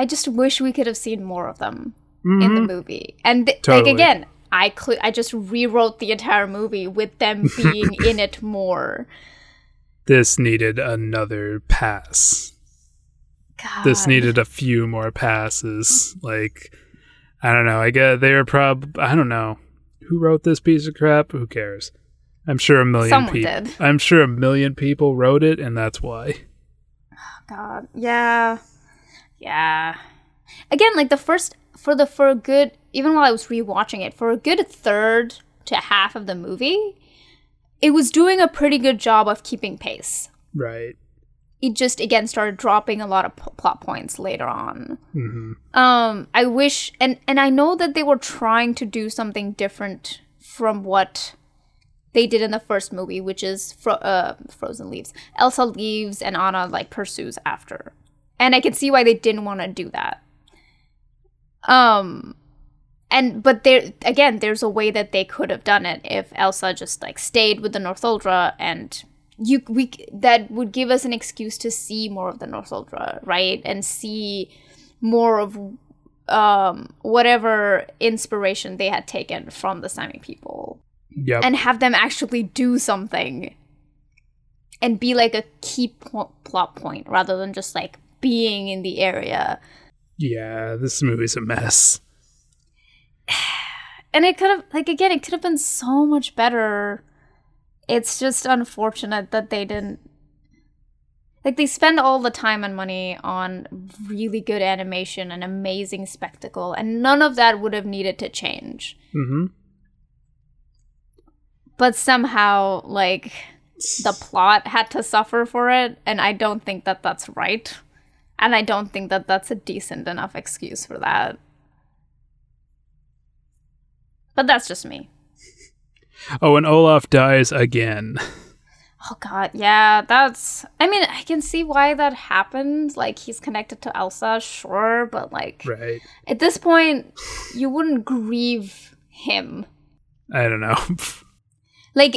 I just wish we could have seen more of them in the mm-hmm. movie. And, th- Totally. like, again, I, cl- I just rewrote the entire movie with them being in it more. This needed another pass. God. This needed a few more passes. Like, I don't know. I guess they were prob. I don't know who wrote this piece of crap. Who cares? I'm sure a million people. did. I'm sure a million people wrote it, and that's why. Oh god. Yeah. Yeah. Again, like the first for the for a good even while I was rewatching it, for a good third to half of the movie, it was doing a pretty good job of keeping pace. Right. It just again started dropping a lot of p- plot points later on. hmm Um, I wish, and and I know that they were trying to do something different from what they did in the first movie, which is fro- uh, Frozen leaves. Elsa leaves, and Anna like pursues after, and I can see why they didn't want to do that. Um, and but there again, there's a way that they could have done it if Elsa just like stayed with the Northuldra and. You we that would give us an excuse to see more of the Northuldra, right? And see more of um, whatever inspiration they had taken from the Sami people Yep. and have them actually do something and be like a key po- plot point rather than just like being in the area. yeah. This movie's a mess. And it could have, like, again, it could have been so much better. It's just unfortunate that they didn't. Like, they spend all the time and money on really good animation and amazing spectacle, and none of that would have needed to change. hmm but somehow like the plot had to suffer for it and i don't think that that's right and i don't think that that's a decent enough excuse for that but that's just me Oh, and Olaf dies again. oh god yeah that's i mean i can see why that happened like he's connected to elsa sure but like Right. at this point you wouldn't grieve him I don't know. like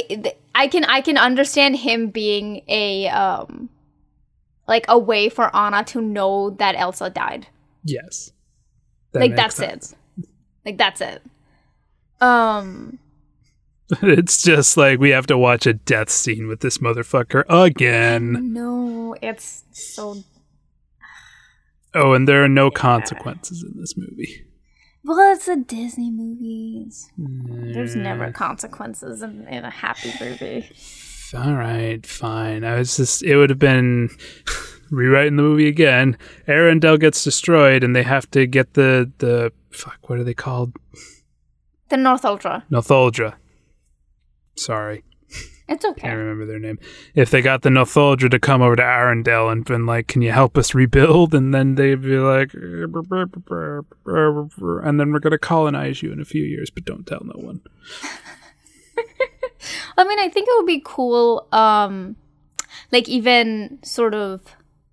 i can i can understand him being a um like a way for anna to know that elsa died yes. That like that's sense. it like that's it um It's just like we have to watch a death scene with this motherfucker again. no it's so Oh, and there are no consequences in this movie. well it's a disney movie there's Mm. never consequences in, in a happy movie All right, fine. I was just, it would have been rewriting the movie again. Arendelle gets destroyed, and they have to get the, the, fuck, what are they called? the north ultra Notholdra. Sorry, it's okay I can't remember their name. If they got the Notholdra to come over to Arendelle and been like, can you help us rebuild? And then they'd be like, and then we're going to colonize you in a few years, but don't tell no one. I mean, I think it would be cool, um, like even sort of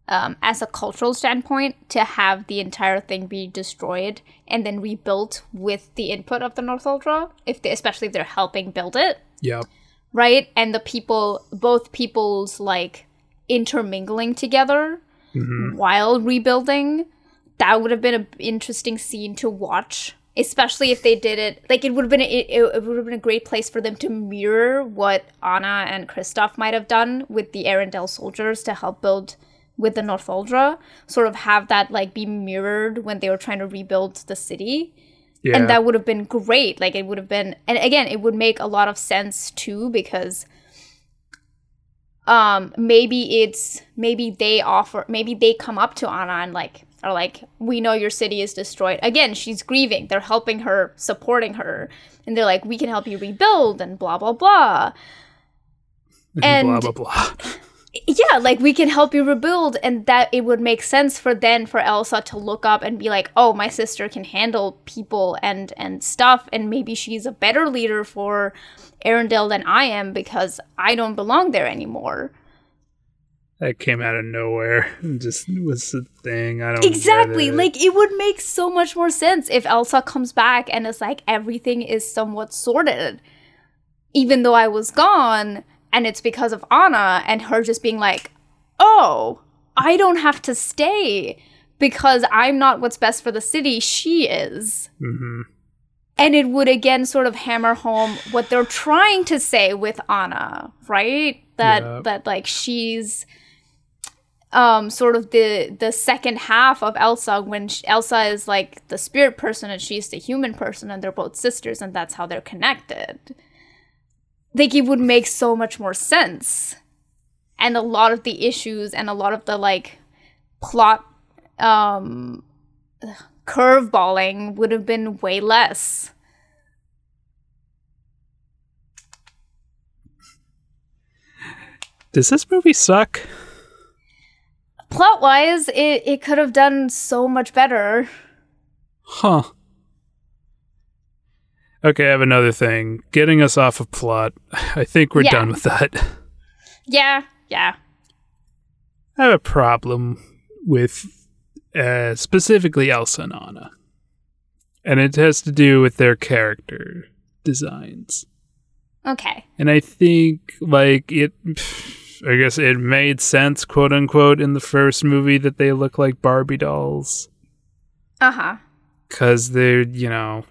um, as a cultural standpoint, to have the entire thing be destroyed and then rebuilt with the input of the Northuldra, if they, especially if they're helping build it, Yep. right? And the people, both people's like intermingling together while rebuilding, that would have been an interesting scene to watch. Especially if they did it, like it would have been, a, it, it would have been a great place for them to mirror what Anna and Kristoff might have done with the Arendelle soldiers to help build with the Northuldra. Sort of have that like be mirrored when they were trying to rebuild the city Yeah. and that would have been great like it would have been and again it would make a lot of sense too because um maybe it's maybe they offer maybe they come up to anna and like are like we know your city is destroyed. Again she's grieving. They're helping her supporting her. And they're like we can help you rebuild and blah blah blah. And- blah, blah, blah. yeah like we can help you rebuild and that it would make sense for then for elsa to look up and be like oh my sister can handle people and and stuff and maybe she's a better leader for arendelle than i am because i don't belong there anymore that came out of nowhere and just was a thing. I don't Exactly. it. Like it would make so much more sense if Elsa comes back and it's like everything is somewhat sorted. Even though I was gone and it's because of Anna and her just being like, "Oh, I don't have to stay because I'm not what's best for the city, she is." Mhm. And it would again sort of hammer home what they're trying to say with Anna, right? That Yeah. that like she's um sort of the the second half of Elsa when sh- Elsa is like the spirit person and she's the human person and they're both sisters and that's how they're connected. Like it would make so much more sense. And a lot of the issues and a lot of the like plot um curveballing would have been way less. Does this movie suck? Plot wise, it, it could have done so much better. Huh. Okay, I have another thing. Getting us off of plot. I think we're Yeah. done with that. Yeah, yeah. I have a problem with uh, specifically Elsa and Anna. And it has to do with their character designs. Okay. And I think, like, it. I guess it made sense, quote unquote, in the first movie that they look like Barbie dolls. Uh huh. Because they're, you know.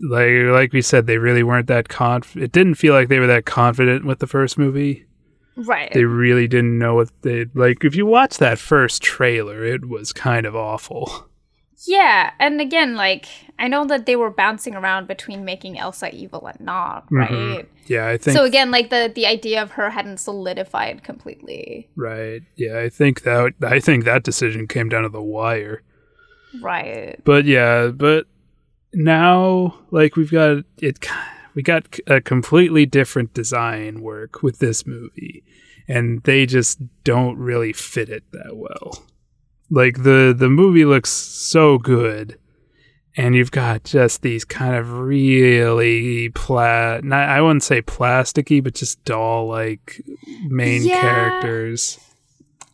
Like, like we said, they really weren't that conf. It didn't feel like they were that confident with the first movie. Right. They really didn't know what they like. If you watch that first trailer, it was kind of awful. Yeah, and again, like, I know that they were bouncing around between making Elsa evil and not, right? Mhm. Yeah, I think So again, like the the idea of her hadn't solidified completely. right. Yeah, I think that I think that decision came down to the wire. Right. But yeah, but now like we've got it we got a completely different design work with this movie and they just don't really fit it that well. Like the the movie looks so good and you've got just these kind of really pla not, I wouldn't say plasticky but just doll like main Yeah. characters.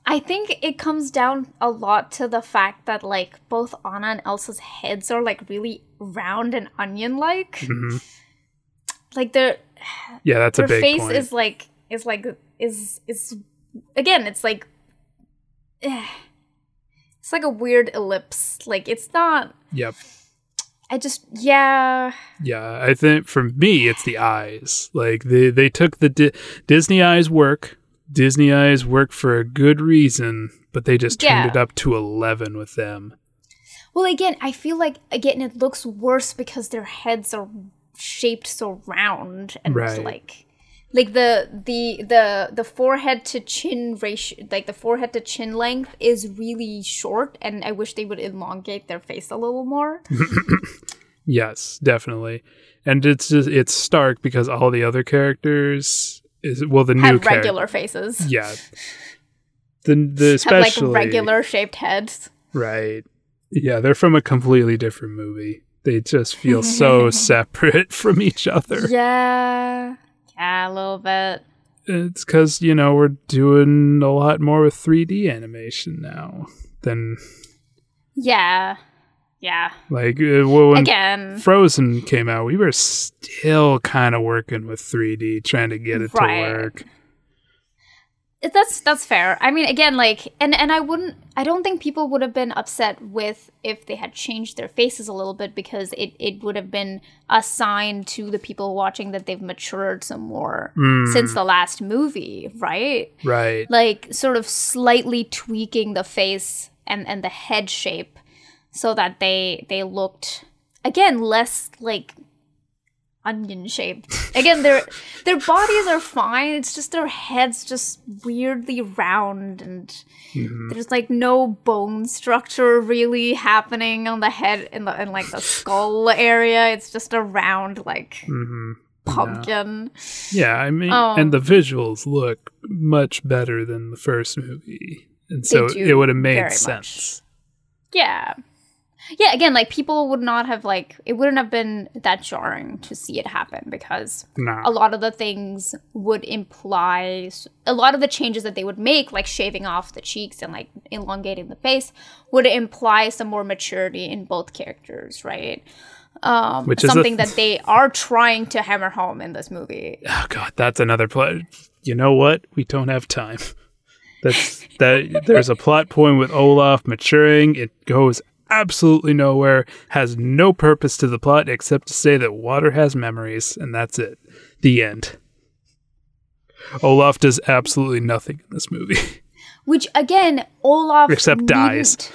I think it comes down a lot to the fact that like both Anna and Elsa's heads are like really round and onion like. Mhm. Like their Yeah, that's a big face point. is like is like is is again it's like eh. It's like a weird ellipse. Like it's not yep. I just yeah Yeah, I think for me it's the eyes. Like they they took the Di- Disney eyes work. Disney eyes work for a good reason, but they just turned Yeah. it up to 11 with them. Well, again, I feel like again it looks worse because their heads are shaped so round and Right. like like the the the the forehead to chin ratio like the forehead to chin length is really short and I wish they would elongate their face a little more. Yes, definitely. And it's just it's stark because all the other characters is well the new Have char- regular faces. Yeah. The the Have especially like regular shaped heads. right. Yeah, they're from a completely different movie. They just feel so separate from each other. Yeah. Yeah, a little bit. It's because you know we're doing a lot more with 3D animation now than Yeah. Yeah. like uh, when Again. Frozen came out. We were still kind of working with 3D, trying to get it Right. to work. That's that's fair. I mean, again, like, and and I wouldn't, I don't think people would have been upset with if they had changed their faces a little bit because it it would have been a sign to the people watching that they've matured some more Mm, since the last movie, right? right. Like, sort of slightly tweaking the face and and the head shape so that they they looked again less like onion shaped. Again, their their bodies are fine. It's just their heads just weirdly round and Mhm. there's like no bone structure really happening on the head in the in like the skull area. It's just a round like Mhm. pumpkin. Yeah, I mean, Um, and the visuals look much better than the first movie, and so it would have made very much. sense. Yeah. Yeah again like people would not have like it wouldn't have been that jarring to see it happen because No. a lot of the things would imply a lot of the changes that they would make like shaving off the cheeks and like elongating the face would imply some more maturity in both characters right um Which is something that they are trying to hammer home in this movie Oh god, that's another plot. You know what? We don't have time. That's that. There's a plot point with Olaf maturing. It goes absolutely nowhere. Has no purpose to the plot except to say that water has memories, and that's it. The end. Olaf does absolutely nothing in this movie. which again olaf Except dies.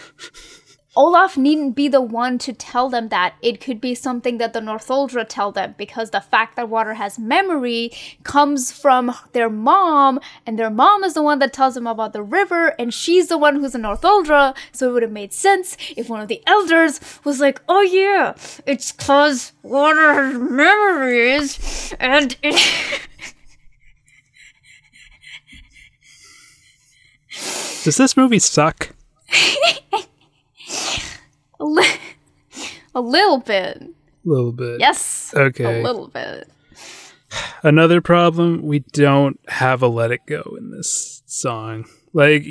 Olaf needn't be the one to tell them that it could be something that the northuldra tell them because the fact that water has memory comes from their mom and their mom is the one that tells them about the river and she's the one who's a northuldra so it would have made sense if one of the elders was like oh yeah it's cause water has memories and it Does this movie suck? a, li- a little bit A little bit. Yes. Okay. A little bit. Another problem, we don't have a let it go in this song. Like,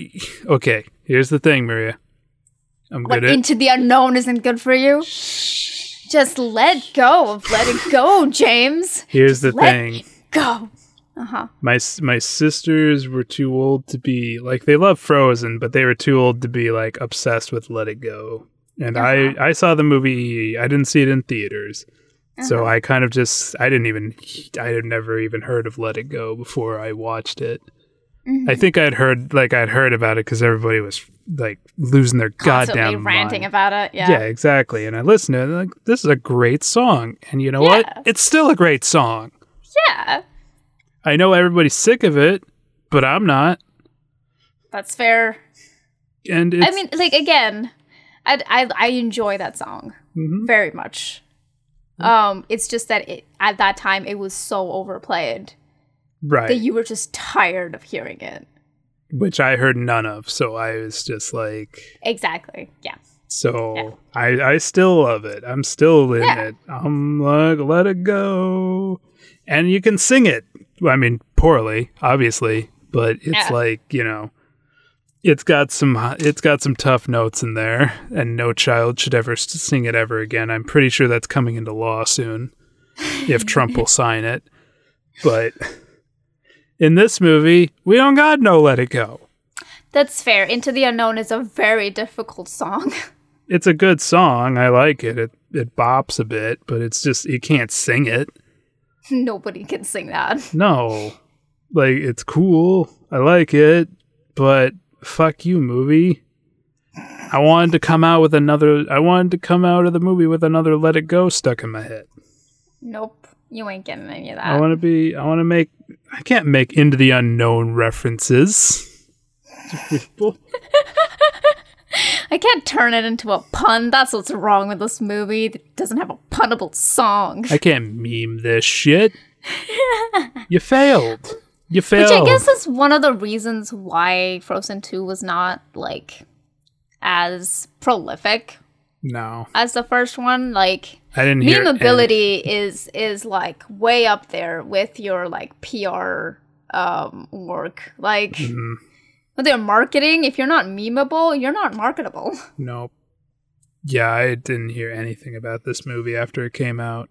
okay, here's the thing, Maria. I'm What good at into the unknown isn't good for you? Just let go of let it go, James. Here's the let thing. Go. Uh huh. My my sisters were too old to be like they love Frozen, but they were too old to be like obsessed with Let It Go. And Uh-huh. I I saw the movie. I didn't see it in theaters, so Uh-huh. I kind of just I didn't even I had never even heard of Let It Go before I watched it. Mm-hmm. I think I'd heard like I'd heard about it because everybody was like losing their Constantly goddamn ranting mind. about it. Yeah. Yeah, exactly. And I listened to it, like, this is a great song. And you know Yeah. what? It's still a great song. Yeah. I know everybody's sick of it, but I'm not. That's fair. And it's, I mean, like again, I I, I enjoy that song Mhm. very much. Um, it's just that it, at that time it was so overplayed right, that you were just tired of hearing it. which I heard none of. So I was just like, Exactly. Yeah. so Yeah. I I still love it. I'm still in Yeah. it. I'm like, let it go, and you can sing it. I mean, poorly, obviously, but it's Yeah. like you know. It's got some it's got some tough notes in there, and no child should ever sing it ever again. I'm pretty sure that's coming into law soon, if Trump will sign it. But in this movie, we don't got no let it go. That's fair. Into the Unknown is a very difficult song. It's a good song. I like it. It it bops a bit, but it's just you can't sing it. Nobody can sing that. No. Like it's cool. I like it, but fuck you movie. I wanted to come out with another I wanted to come out of the movie with another let it go stuck in my head. Nope. You ain't getting any of that. I want to be I want to make I can't make into the unknown references. I can't turn it into a pun. That's what's wrong with this movie. It doesn't have a punnable song. I can't meme this shit. you failed. You failed. Which I guess is one of the reasons why Frozen 2 was not like as prolific no, as the first one. Like I didn't hear. any- memeability is is like way up there with your like PR um work. Like Mhm. With their marketing, if you're not memeable, you're not marketable. Nope. Yeah, I didn't hear anything about this movie after it came out.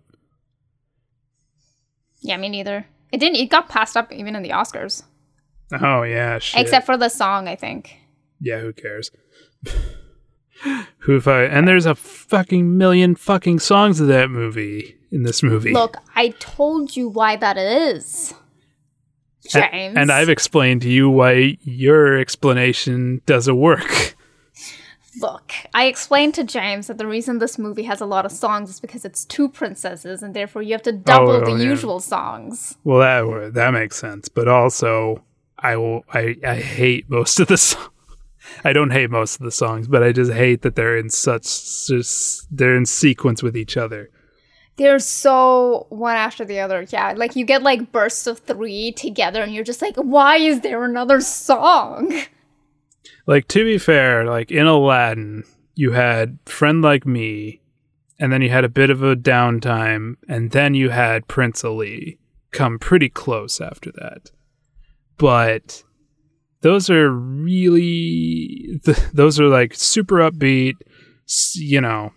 yeah, me neither. It didn't it got passed up even in the Oscars. Oh yeah, shit. Except for the song, I think. yeah, who cares? who if I and there's a fucking million fucking songs of that movie in this movie. Look, I told you why that is. James. and I've explained to you why your explanation doesn't work. Look, I explained to James that the reason this movie has a lot of songs is because it's two princesses, and therefore you have to double oh, the yeah. usual songs. Well, that that makes sense, but also I will I I hate most of the songs. I don't hate most of the songs, but I just hate that they're in such just they're in sequence with each other. They're so one after the other. Yeah, like you get like bursts of three together, and you're just like, why is there another song? Like to be fair, like in Aladdin, you had Friend Like Me, and then you had a bit of a downtime, and then you had Prince Ali come pretty close after that. But those are really, those are like super upbeat, you know.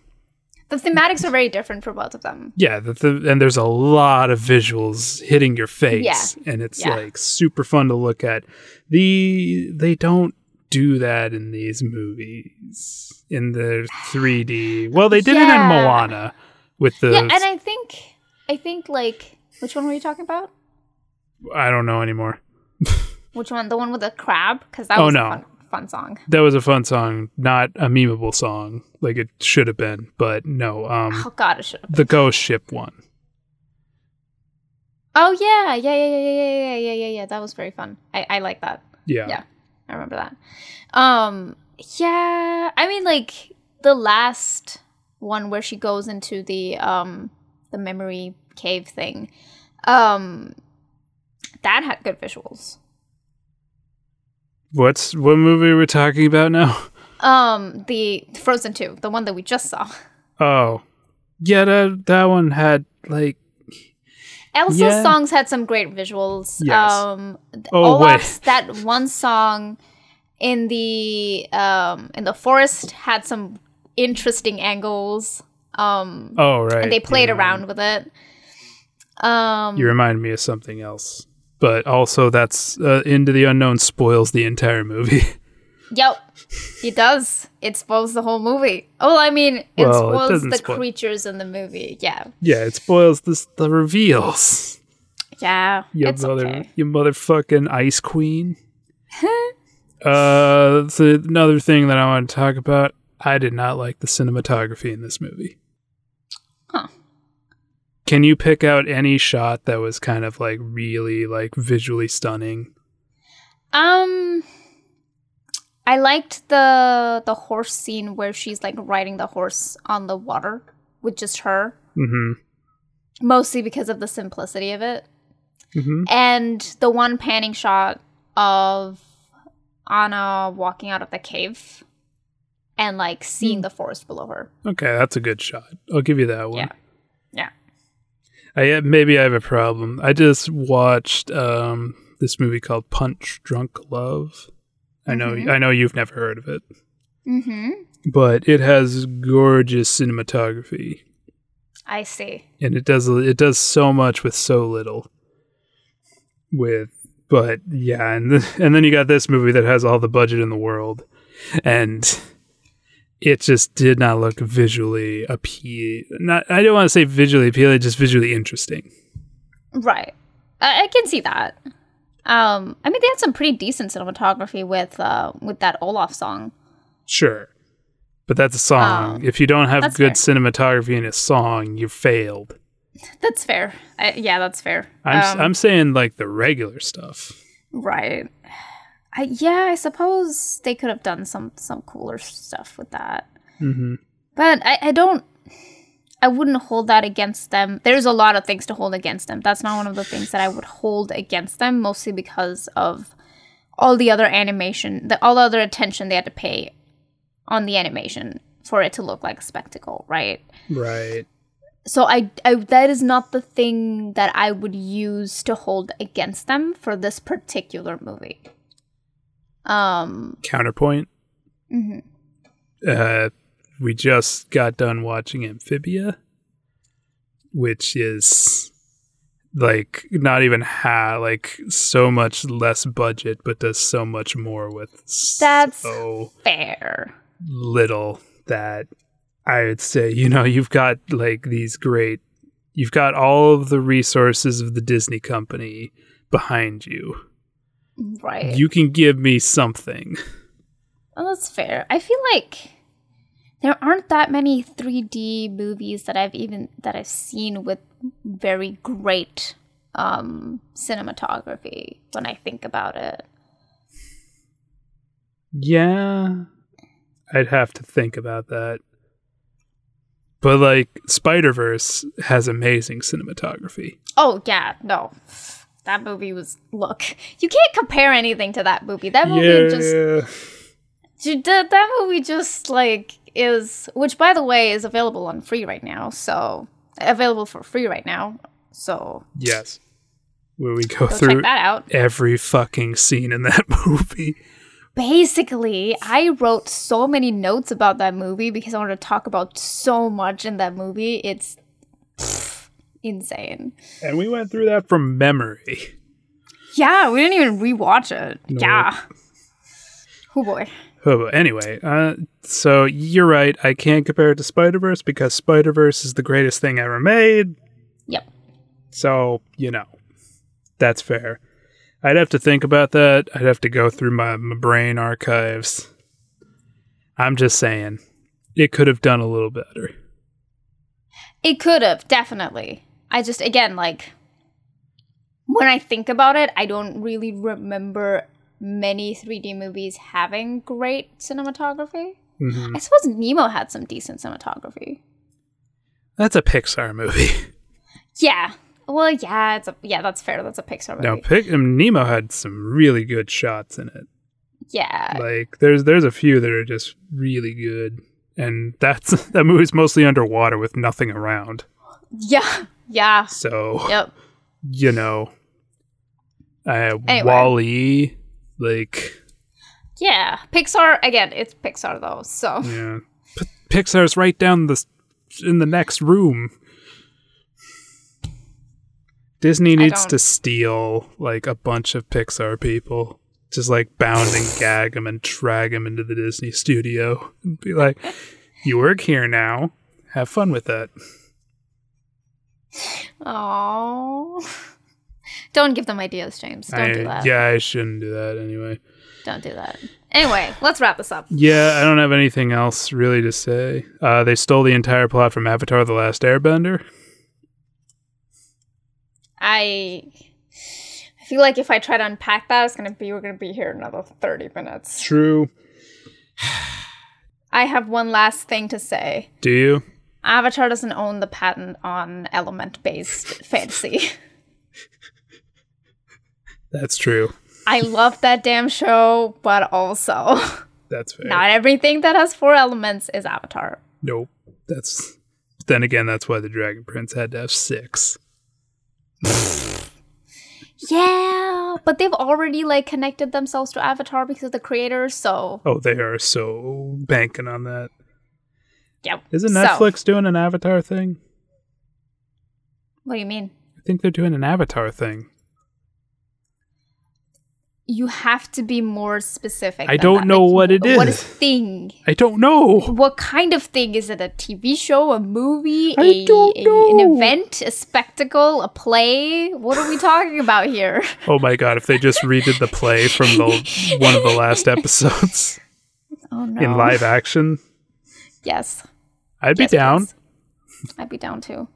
The thematics are very different for both of them. Yeah, the, the, and there's a lot of visuals hitting your face, and it's Yeah. like super fun to look at. The they don't do that in these movies in the 3D. Well, they did it in Moana with the Yeah, and I think I think like which one were you talking about? I don't know anymore. Which one? The one with the crab? Because that Oh, was no. Fun, song. That was a fun song, not a memeable song like it should have been, but no. Um, Oh God, it should have. the Ghost Ship one. Oh yeah, yeah, yeah, yeah, yeah, yeah, yeah, yeah, yeah. That was very fun. I I like that. Yeah. Yeah. I remember that. Um, yeah. I mean, like the last one where she goes into the um the memory cave thing. Um, that had good visuals. What's what movie are we talking about now? Um, the Frozen Two, the one that we just saw. Oh, yeah. That that one had like Elsa's Yeah. songs had some great visuals. Yes. Um, Oh, Olaf's that one song in the um in the forest had some interesting angles. Um, oh right. and they played You around with it. Um, You remind me of something else, but also that's uh, Into the Unknown spoils the entire movie. yep, it does. It spoils the whole movie. Oh, I mean, it Well, spoils doesn't the spoil- creatures in the movie. Yeah, yeah, it spoils this the reveals. yeah, You it's mother, okay. you motherfucking ice queen. uh, so another thing that I want to talk about. I did not like the cinematography in this movie. Can you pick out any shot that was kind of like really like visually stunning? Um, I liked the the horse scene where she's like riding the horse on the water with just her, Mm-hmm. mostly because of the simplicity of it, Mm-hmm. and the one panning shot of Anna walking out of the cave and like seeing the forest below her. Okay, that's a good shot. I'll give you that one. Yeah. Yeah. I maybe I have a problem. I just watched um this movie called Punch Drunk Love. I know Mhm. I know you've never heard of it, Mm-hmm. but it has gorgeous cinematography I see. and it does it does so much with so little. With but yeah, and th- and then you got this movie that has all the budget in the world and it just did not look visually appeal. Not I don't want to say visually appealing, just visually interesting. Right. I, I can see that. Um, I mean, they had some pretty decent cinematography with uh with that Olaf song. Sure. But that's a song. Oh, if you don't have good fair. cinematography in a song, you failed. That's fair. I, yeah, that's fair. I'm Um, I'm saying like the regular stuff. right. I, yeah, I suppose they could have done some some cooler stuff with that, hmm but I, I don't. I wouldn't hold that against them. There's a lot of things to hold against them. That's not one of the things that I would hold against them, mostly because of all the other animation, the all the other attention they had to pay on the animation for it to look like a spectacle, right? Right. So I, I that is not the thing that I would use to hold against them for this particular movie. Um, Counterpoint. mhm. Uh, we just got done watching Amphibia, which is like not even ha like so much less budget, but does so much more with That's- so fair. little that I would say, you know, you've got like these great, you've got all of the resources of the Disney company behind you. Right. You can give me something. Well, that's fair. I feel like there aren't that many 3D movies that I've even that I've seen with very great um cinematography when I think about it. Yeah. I'd have to think about that. But like Spider Verse has amazing cinematography. Oh yeah, no. That movie was look. You can't compare anything to that movie. That movie just Yeah. Dude, that, movie just like is, which by the way is available on free right now. So available for free right now. So Yes. Where we go, go through check that out. every fucking scene in that movie. Basically, I wrote so many notes about that movie because I wanted to talk about so much in that movie. It's insane. And we went through that from memory. Yeah, we didn't even rewatch it. Yeah. Oh boy. Oh, but anyway, uh, so you're right. I can't compare it to Spider Verse because Spider Verse is the greatest thing ever made. Yep. So, you know, that's fair. I'd have to think about that. I'd have to go through my, my brain archives. I'm just saying, it could have done a little better. It could have, definitely. I just, again, like, when I think about it, I don't really remember many 3D movies having great cinematography. Mhm. I suppose Nemo had some decent cinematography. That's a Pixar movie. Yeah. Well, yeah, it's a yeah, that's fair. That's a Pixar movie. Now, Pic- Nemo had some really good shots in it. Yeah. Like, there's there's a few that are just really good, and that's that movie's mostly underwater with nothing around. Yeah. Yeah. So Yep. you know, uh, Anyway. Wall-E, like Yeah. Pixar again, it's Pixar though. So yeah, P- Pixar's right down the in the next room. Disney needs to steal like a bunch of Pixar people, just like bound and gag them and drag them into the Disney studio and be like, "You work here now. Have fun with that." Oh. Don't give them ideas, James. Don't I- do that. Yeah, I shouldn't do that anyway. Don't do that. Anyway, let's wrap this up. Yeah, I don't have anything else really to say. Uh, they stole the entire plot from Avatar: The Last Airbender. I I feel like if I try to unpack that, it's gonna be we're gonna be here another thirty minutes. True. I have one last thing to say. Do you? Avatar doesn't own the patent on element based fantasy. That's true. I love that damn show, but also That's fair. not everything that has four elements is Avatar. Nope. That's. Then again, that's why the Dragon Prince had to have six. Yeah, but they've already like connected themselves to Avatar because of the creators, so Oh, they are so banking on that. Yep. Isn't So, Netflix doing an Avatar thing? what do you mean? I think they're doing an Avatar thing. You have to be more specific. I don't that. know what it is. What is thing? I don't know. What kind of thing is it? A TV show, a movie, I a, don't a- an event, a spectacle, a play? What are we talking about here? Oh my god! If they just redid the play from the one of the last episodes Oh no! in live action, Yes, I'd be Yes, down. please. I'd be down too.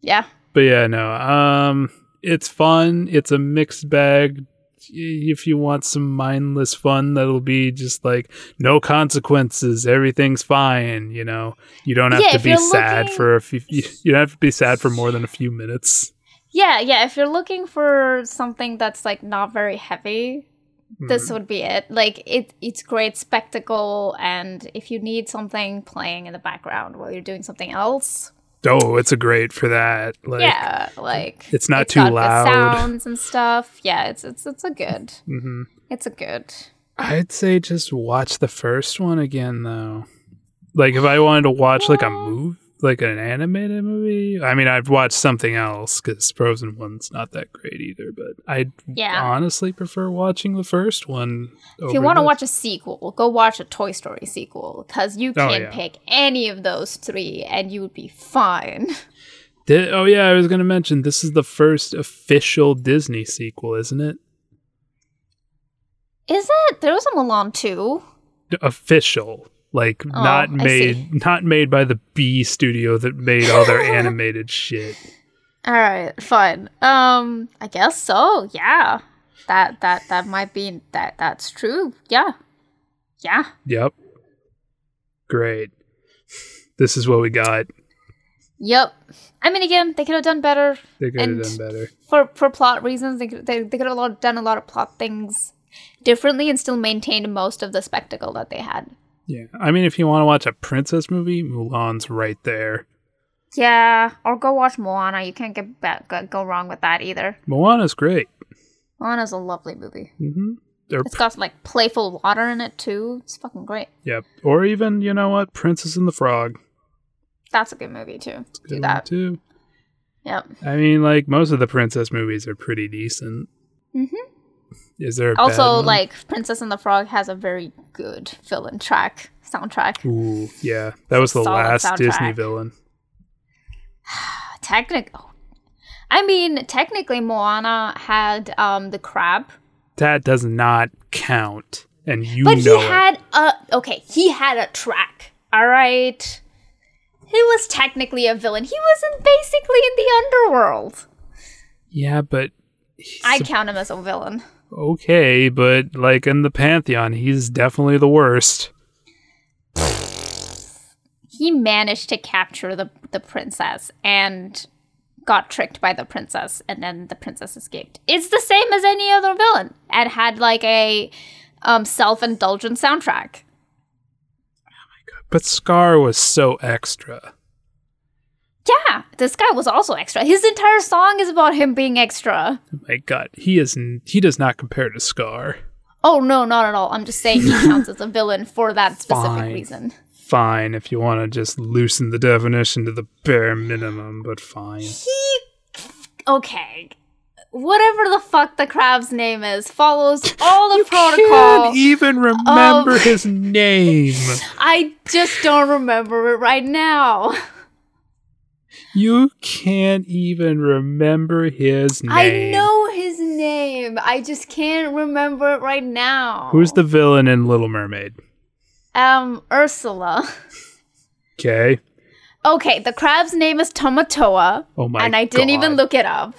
Yeah. But yeah, no. Um, it's fun. It's a mixed bag. If you want some mindless fun, that'll be just like no consequences. Everything's fine. You know, you don't have Yeah, to be sad looking- for a few. You you don't have to be sad for more than a few minutes. Yeah, yeah. If you're looking for something that's like not very heavy, this Mm-hmm. would be it. Like it, it's great spectacle, and if you need something playing in the background while you're doing something else, Oh, it's a great for that. Like, yeah, like it's not too got good loud. sounds and stuff. Yeah, it's it's it's a good. mhm. It's a good. I'd say just watch the first one again, though. Like if I wanted to watch like a move, like an animated movie. I mean, I've watched something else because Frozen one's not that great either. But I'd Yeah. honestly prefer watching the first one. If you want to watch a sequel, go watch a Toy Story sequel because you Oh, can yeah. pick any of those three and you would be fine. oh yeah, I was gonna mention this is the first official Disney sequel, isn't it? Is it? There was a Mulan too. Official, like Oh, not made, not made by the B studio that made all their animated shit. All right, fine. Um, I guess so. Yeah, that that that might be that that's true. Yeah, yeah. Yep. Great. This is what we got. Yep. I mean, again, they could have done better They could have done better. for for plot reasons. They could they, they could have done a lot of plot things differently and still maintained most of the spectacle that they had. Yeah. I mean, if you want to watch a princess movie, Mulan's right there. Yeah, or go watch Moana. You can't get ba- go, go wrong with that either. Moana's great. Moana's a lovely movie. Mm-hmm. It's got like playful water in it too. It's fucking great. yep. Or even, you know what? Princess and the Frog. That's a good movie too. Good Do that. too. Yep. I mean, like, most of the princess movies are pretty decent. Mhm. Is there Also, like Princess and the Frog has a very good villain track soundtrack. Ooh, yeah. That was the Solid last Disney villain. Technic. I mean, technically, Moana had um the crab, That does not count. And you but he it. had a okay. He had a track. All right. He was technically a villain. He wasn't basically in the underworld. Yeah, but I count him as a villain. Okay, but like in the pantheon, he's definitely the worst. he managed to capture the the princess and got tricked by the princess and then the princess escaped it's the same as any other villain and had like a um, self-indulgent soundtrack But Scar was so extra. Yeah this guy was also extra his entire song is about him being extra oh My God, he is n- he does not compare to Scar. oh no not at all i'm just saying he counts as a villain for that specific Fine. reason Fine, if you want to just loosen the definition to the bare minimum, but fine. he okay whatever the fuck the crab's name is follows all the protocol Can't even remember of- his name. I just don't remember it right now. You can't even remember his name. I know his name. I just can't remember it right now. Who's the villain in Little Mermaid? um Ursula? Okay. Okay, the crab's name is Tamatoa, Oh my and I didn't even look it up.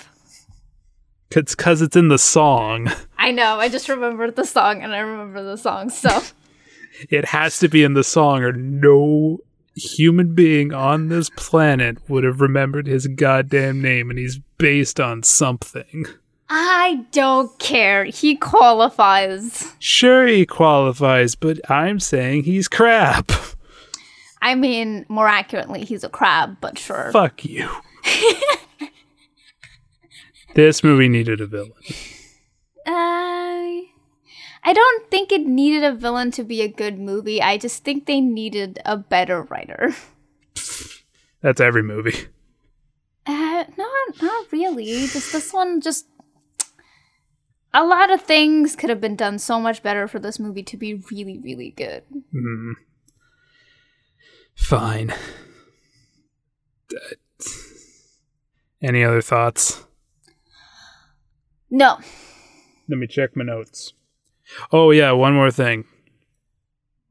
It's because it's in the song. I know. I just remembered the song, and I remember the song. So It has to be in the song, or no human being on this planet would have remembered his goddamn name, and he's based on something. I don't care. He qualifies. Sure, he qualifies, but I'm saying he's crap. I mean, more accurately, he's a crab, but sure. Fuck you. this movie needed a villain. I I don't think it needed a villain to be a good movie. I just think they needed a better writer. That's every movie. Uh, not not really. Just this one, just a lot of things could have been done so much better for this movie to be really, really good. Mm. Fine. Any other thoughts? No, Let me check my notes. Oh, yeah, one more thing.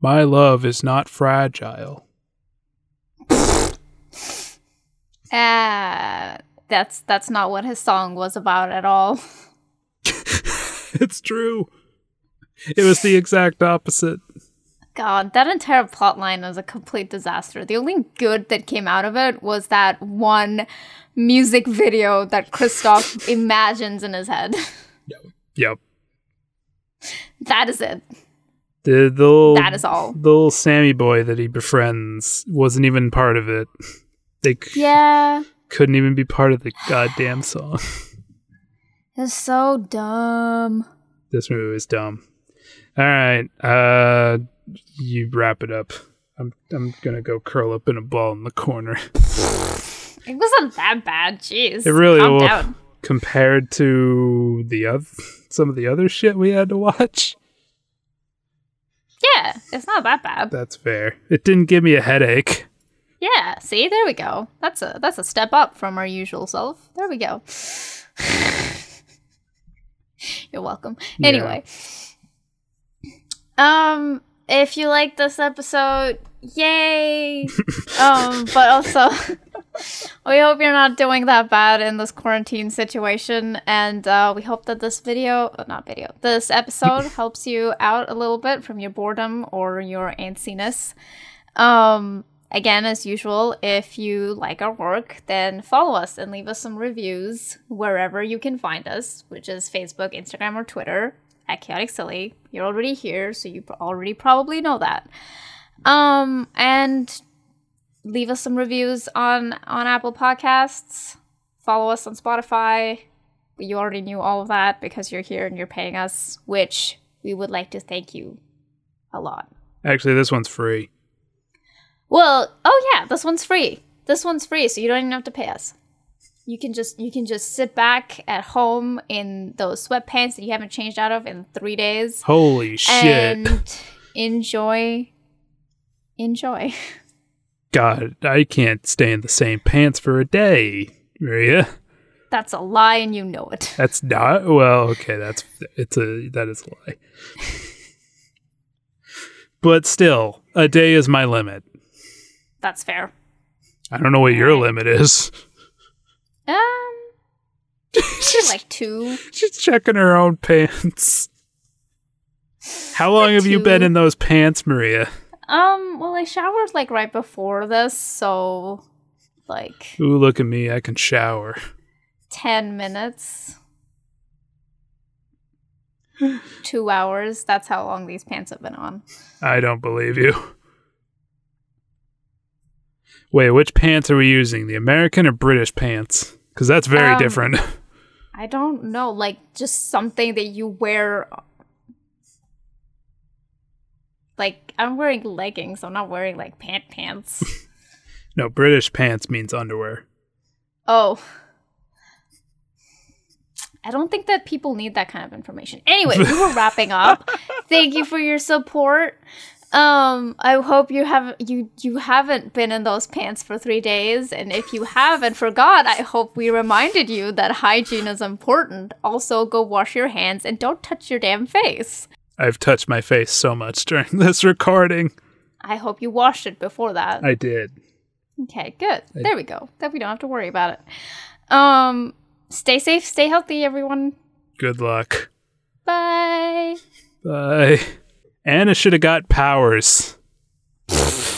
My love is not fragile. uh, that's that's not what his song was about at all. it's true. It was the exact opposite. God, that entire plot line was a complete disaster. The only good that came out of it was that one music video that Kristoff imagines in his head. Yep. That is it. The, the little, That is all. the little Sammy boy that he befriends wasn't even part of it. They c- Yeah. couldn't even be part of the goddamn song. It's so dumb. this movie was dumb. All right, uh, you wrap it up. I'm I'm gonna go curl up in a ball in the corner. It wasn't that bad. Jeez. It really Calm down. Compared to the other some of the other shit we had to watch. Yeah, it's not that bad. That's fair. It didn't give me a headache. Yeah, see, there we go. That's a that's a step up from our usual self. There we go. You're welcome. Yeah. Anyway. Um if you like this episode, yay. um but also we hope you're not doing that bad in this quarantine situation and uh, we hope that this video uh, not video this episode helps you out a little bit from your boredom or your antsiness. Um again as usual if you like our work then follow us and leave us some reviews wherever you can find us which is facebook instagram or twitter at chaotic silly. You're already here so you already probably know that. Um, and leave us some reviews on on Apple Podcasts. Follow us on Spotify. You already knew all of that because you're here and you're paying us, which we would like to thank you a lot. Actually, this one's free. Well, oh yeah, this one's free. This one's free, so you don't even have to pay us. You can just you can just sit back at home in those sweatpants that you haven't changed out of in three days Holy shit. and enjoy enjoy. God, I can't stay in the same pants for a day, Maria. That's a lie and you know it. That's not well. Okay, that's it's a that is a lie. but still, a day is my limit. That's fair. I don't know what your limit is. Um she's, like two. she's checking her own pants. How long have you been in those pants, Maria? Um, well I showered like right before this, so like Ooh, look at me. I can shower. 10 minutes. 2 hours. That's how long these pants have been on. I don't believe you. Wait, which pants are we using? The American or British pants? Because that's very Um, different. I don't know, like just something that you wear. Like I'm wearing leggings. I'm not wearing like pant pants. no, British pants means underwear. oh. I don't think that people need that kind of information. Anyway, we were wrapping up. Thank you for your support. Um, I hope you have you you haven't been in those pants for three days, and if you have and forgot, I hope we reminded you that hygiene is important. Also, go wash your hands and don't touch your damn face. I've touched my face so much during this recording. I hope you washed it before that. I did. Okay, good. There we go. Then we don't have to worry about it. Um, stay safe, stay healthy, everyone. Good luck. Bye. Bye. Anna should have got powers.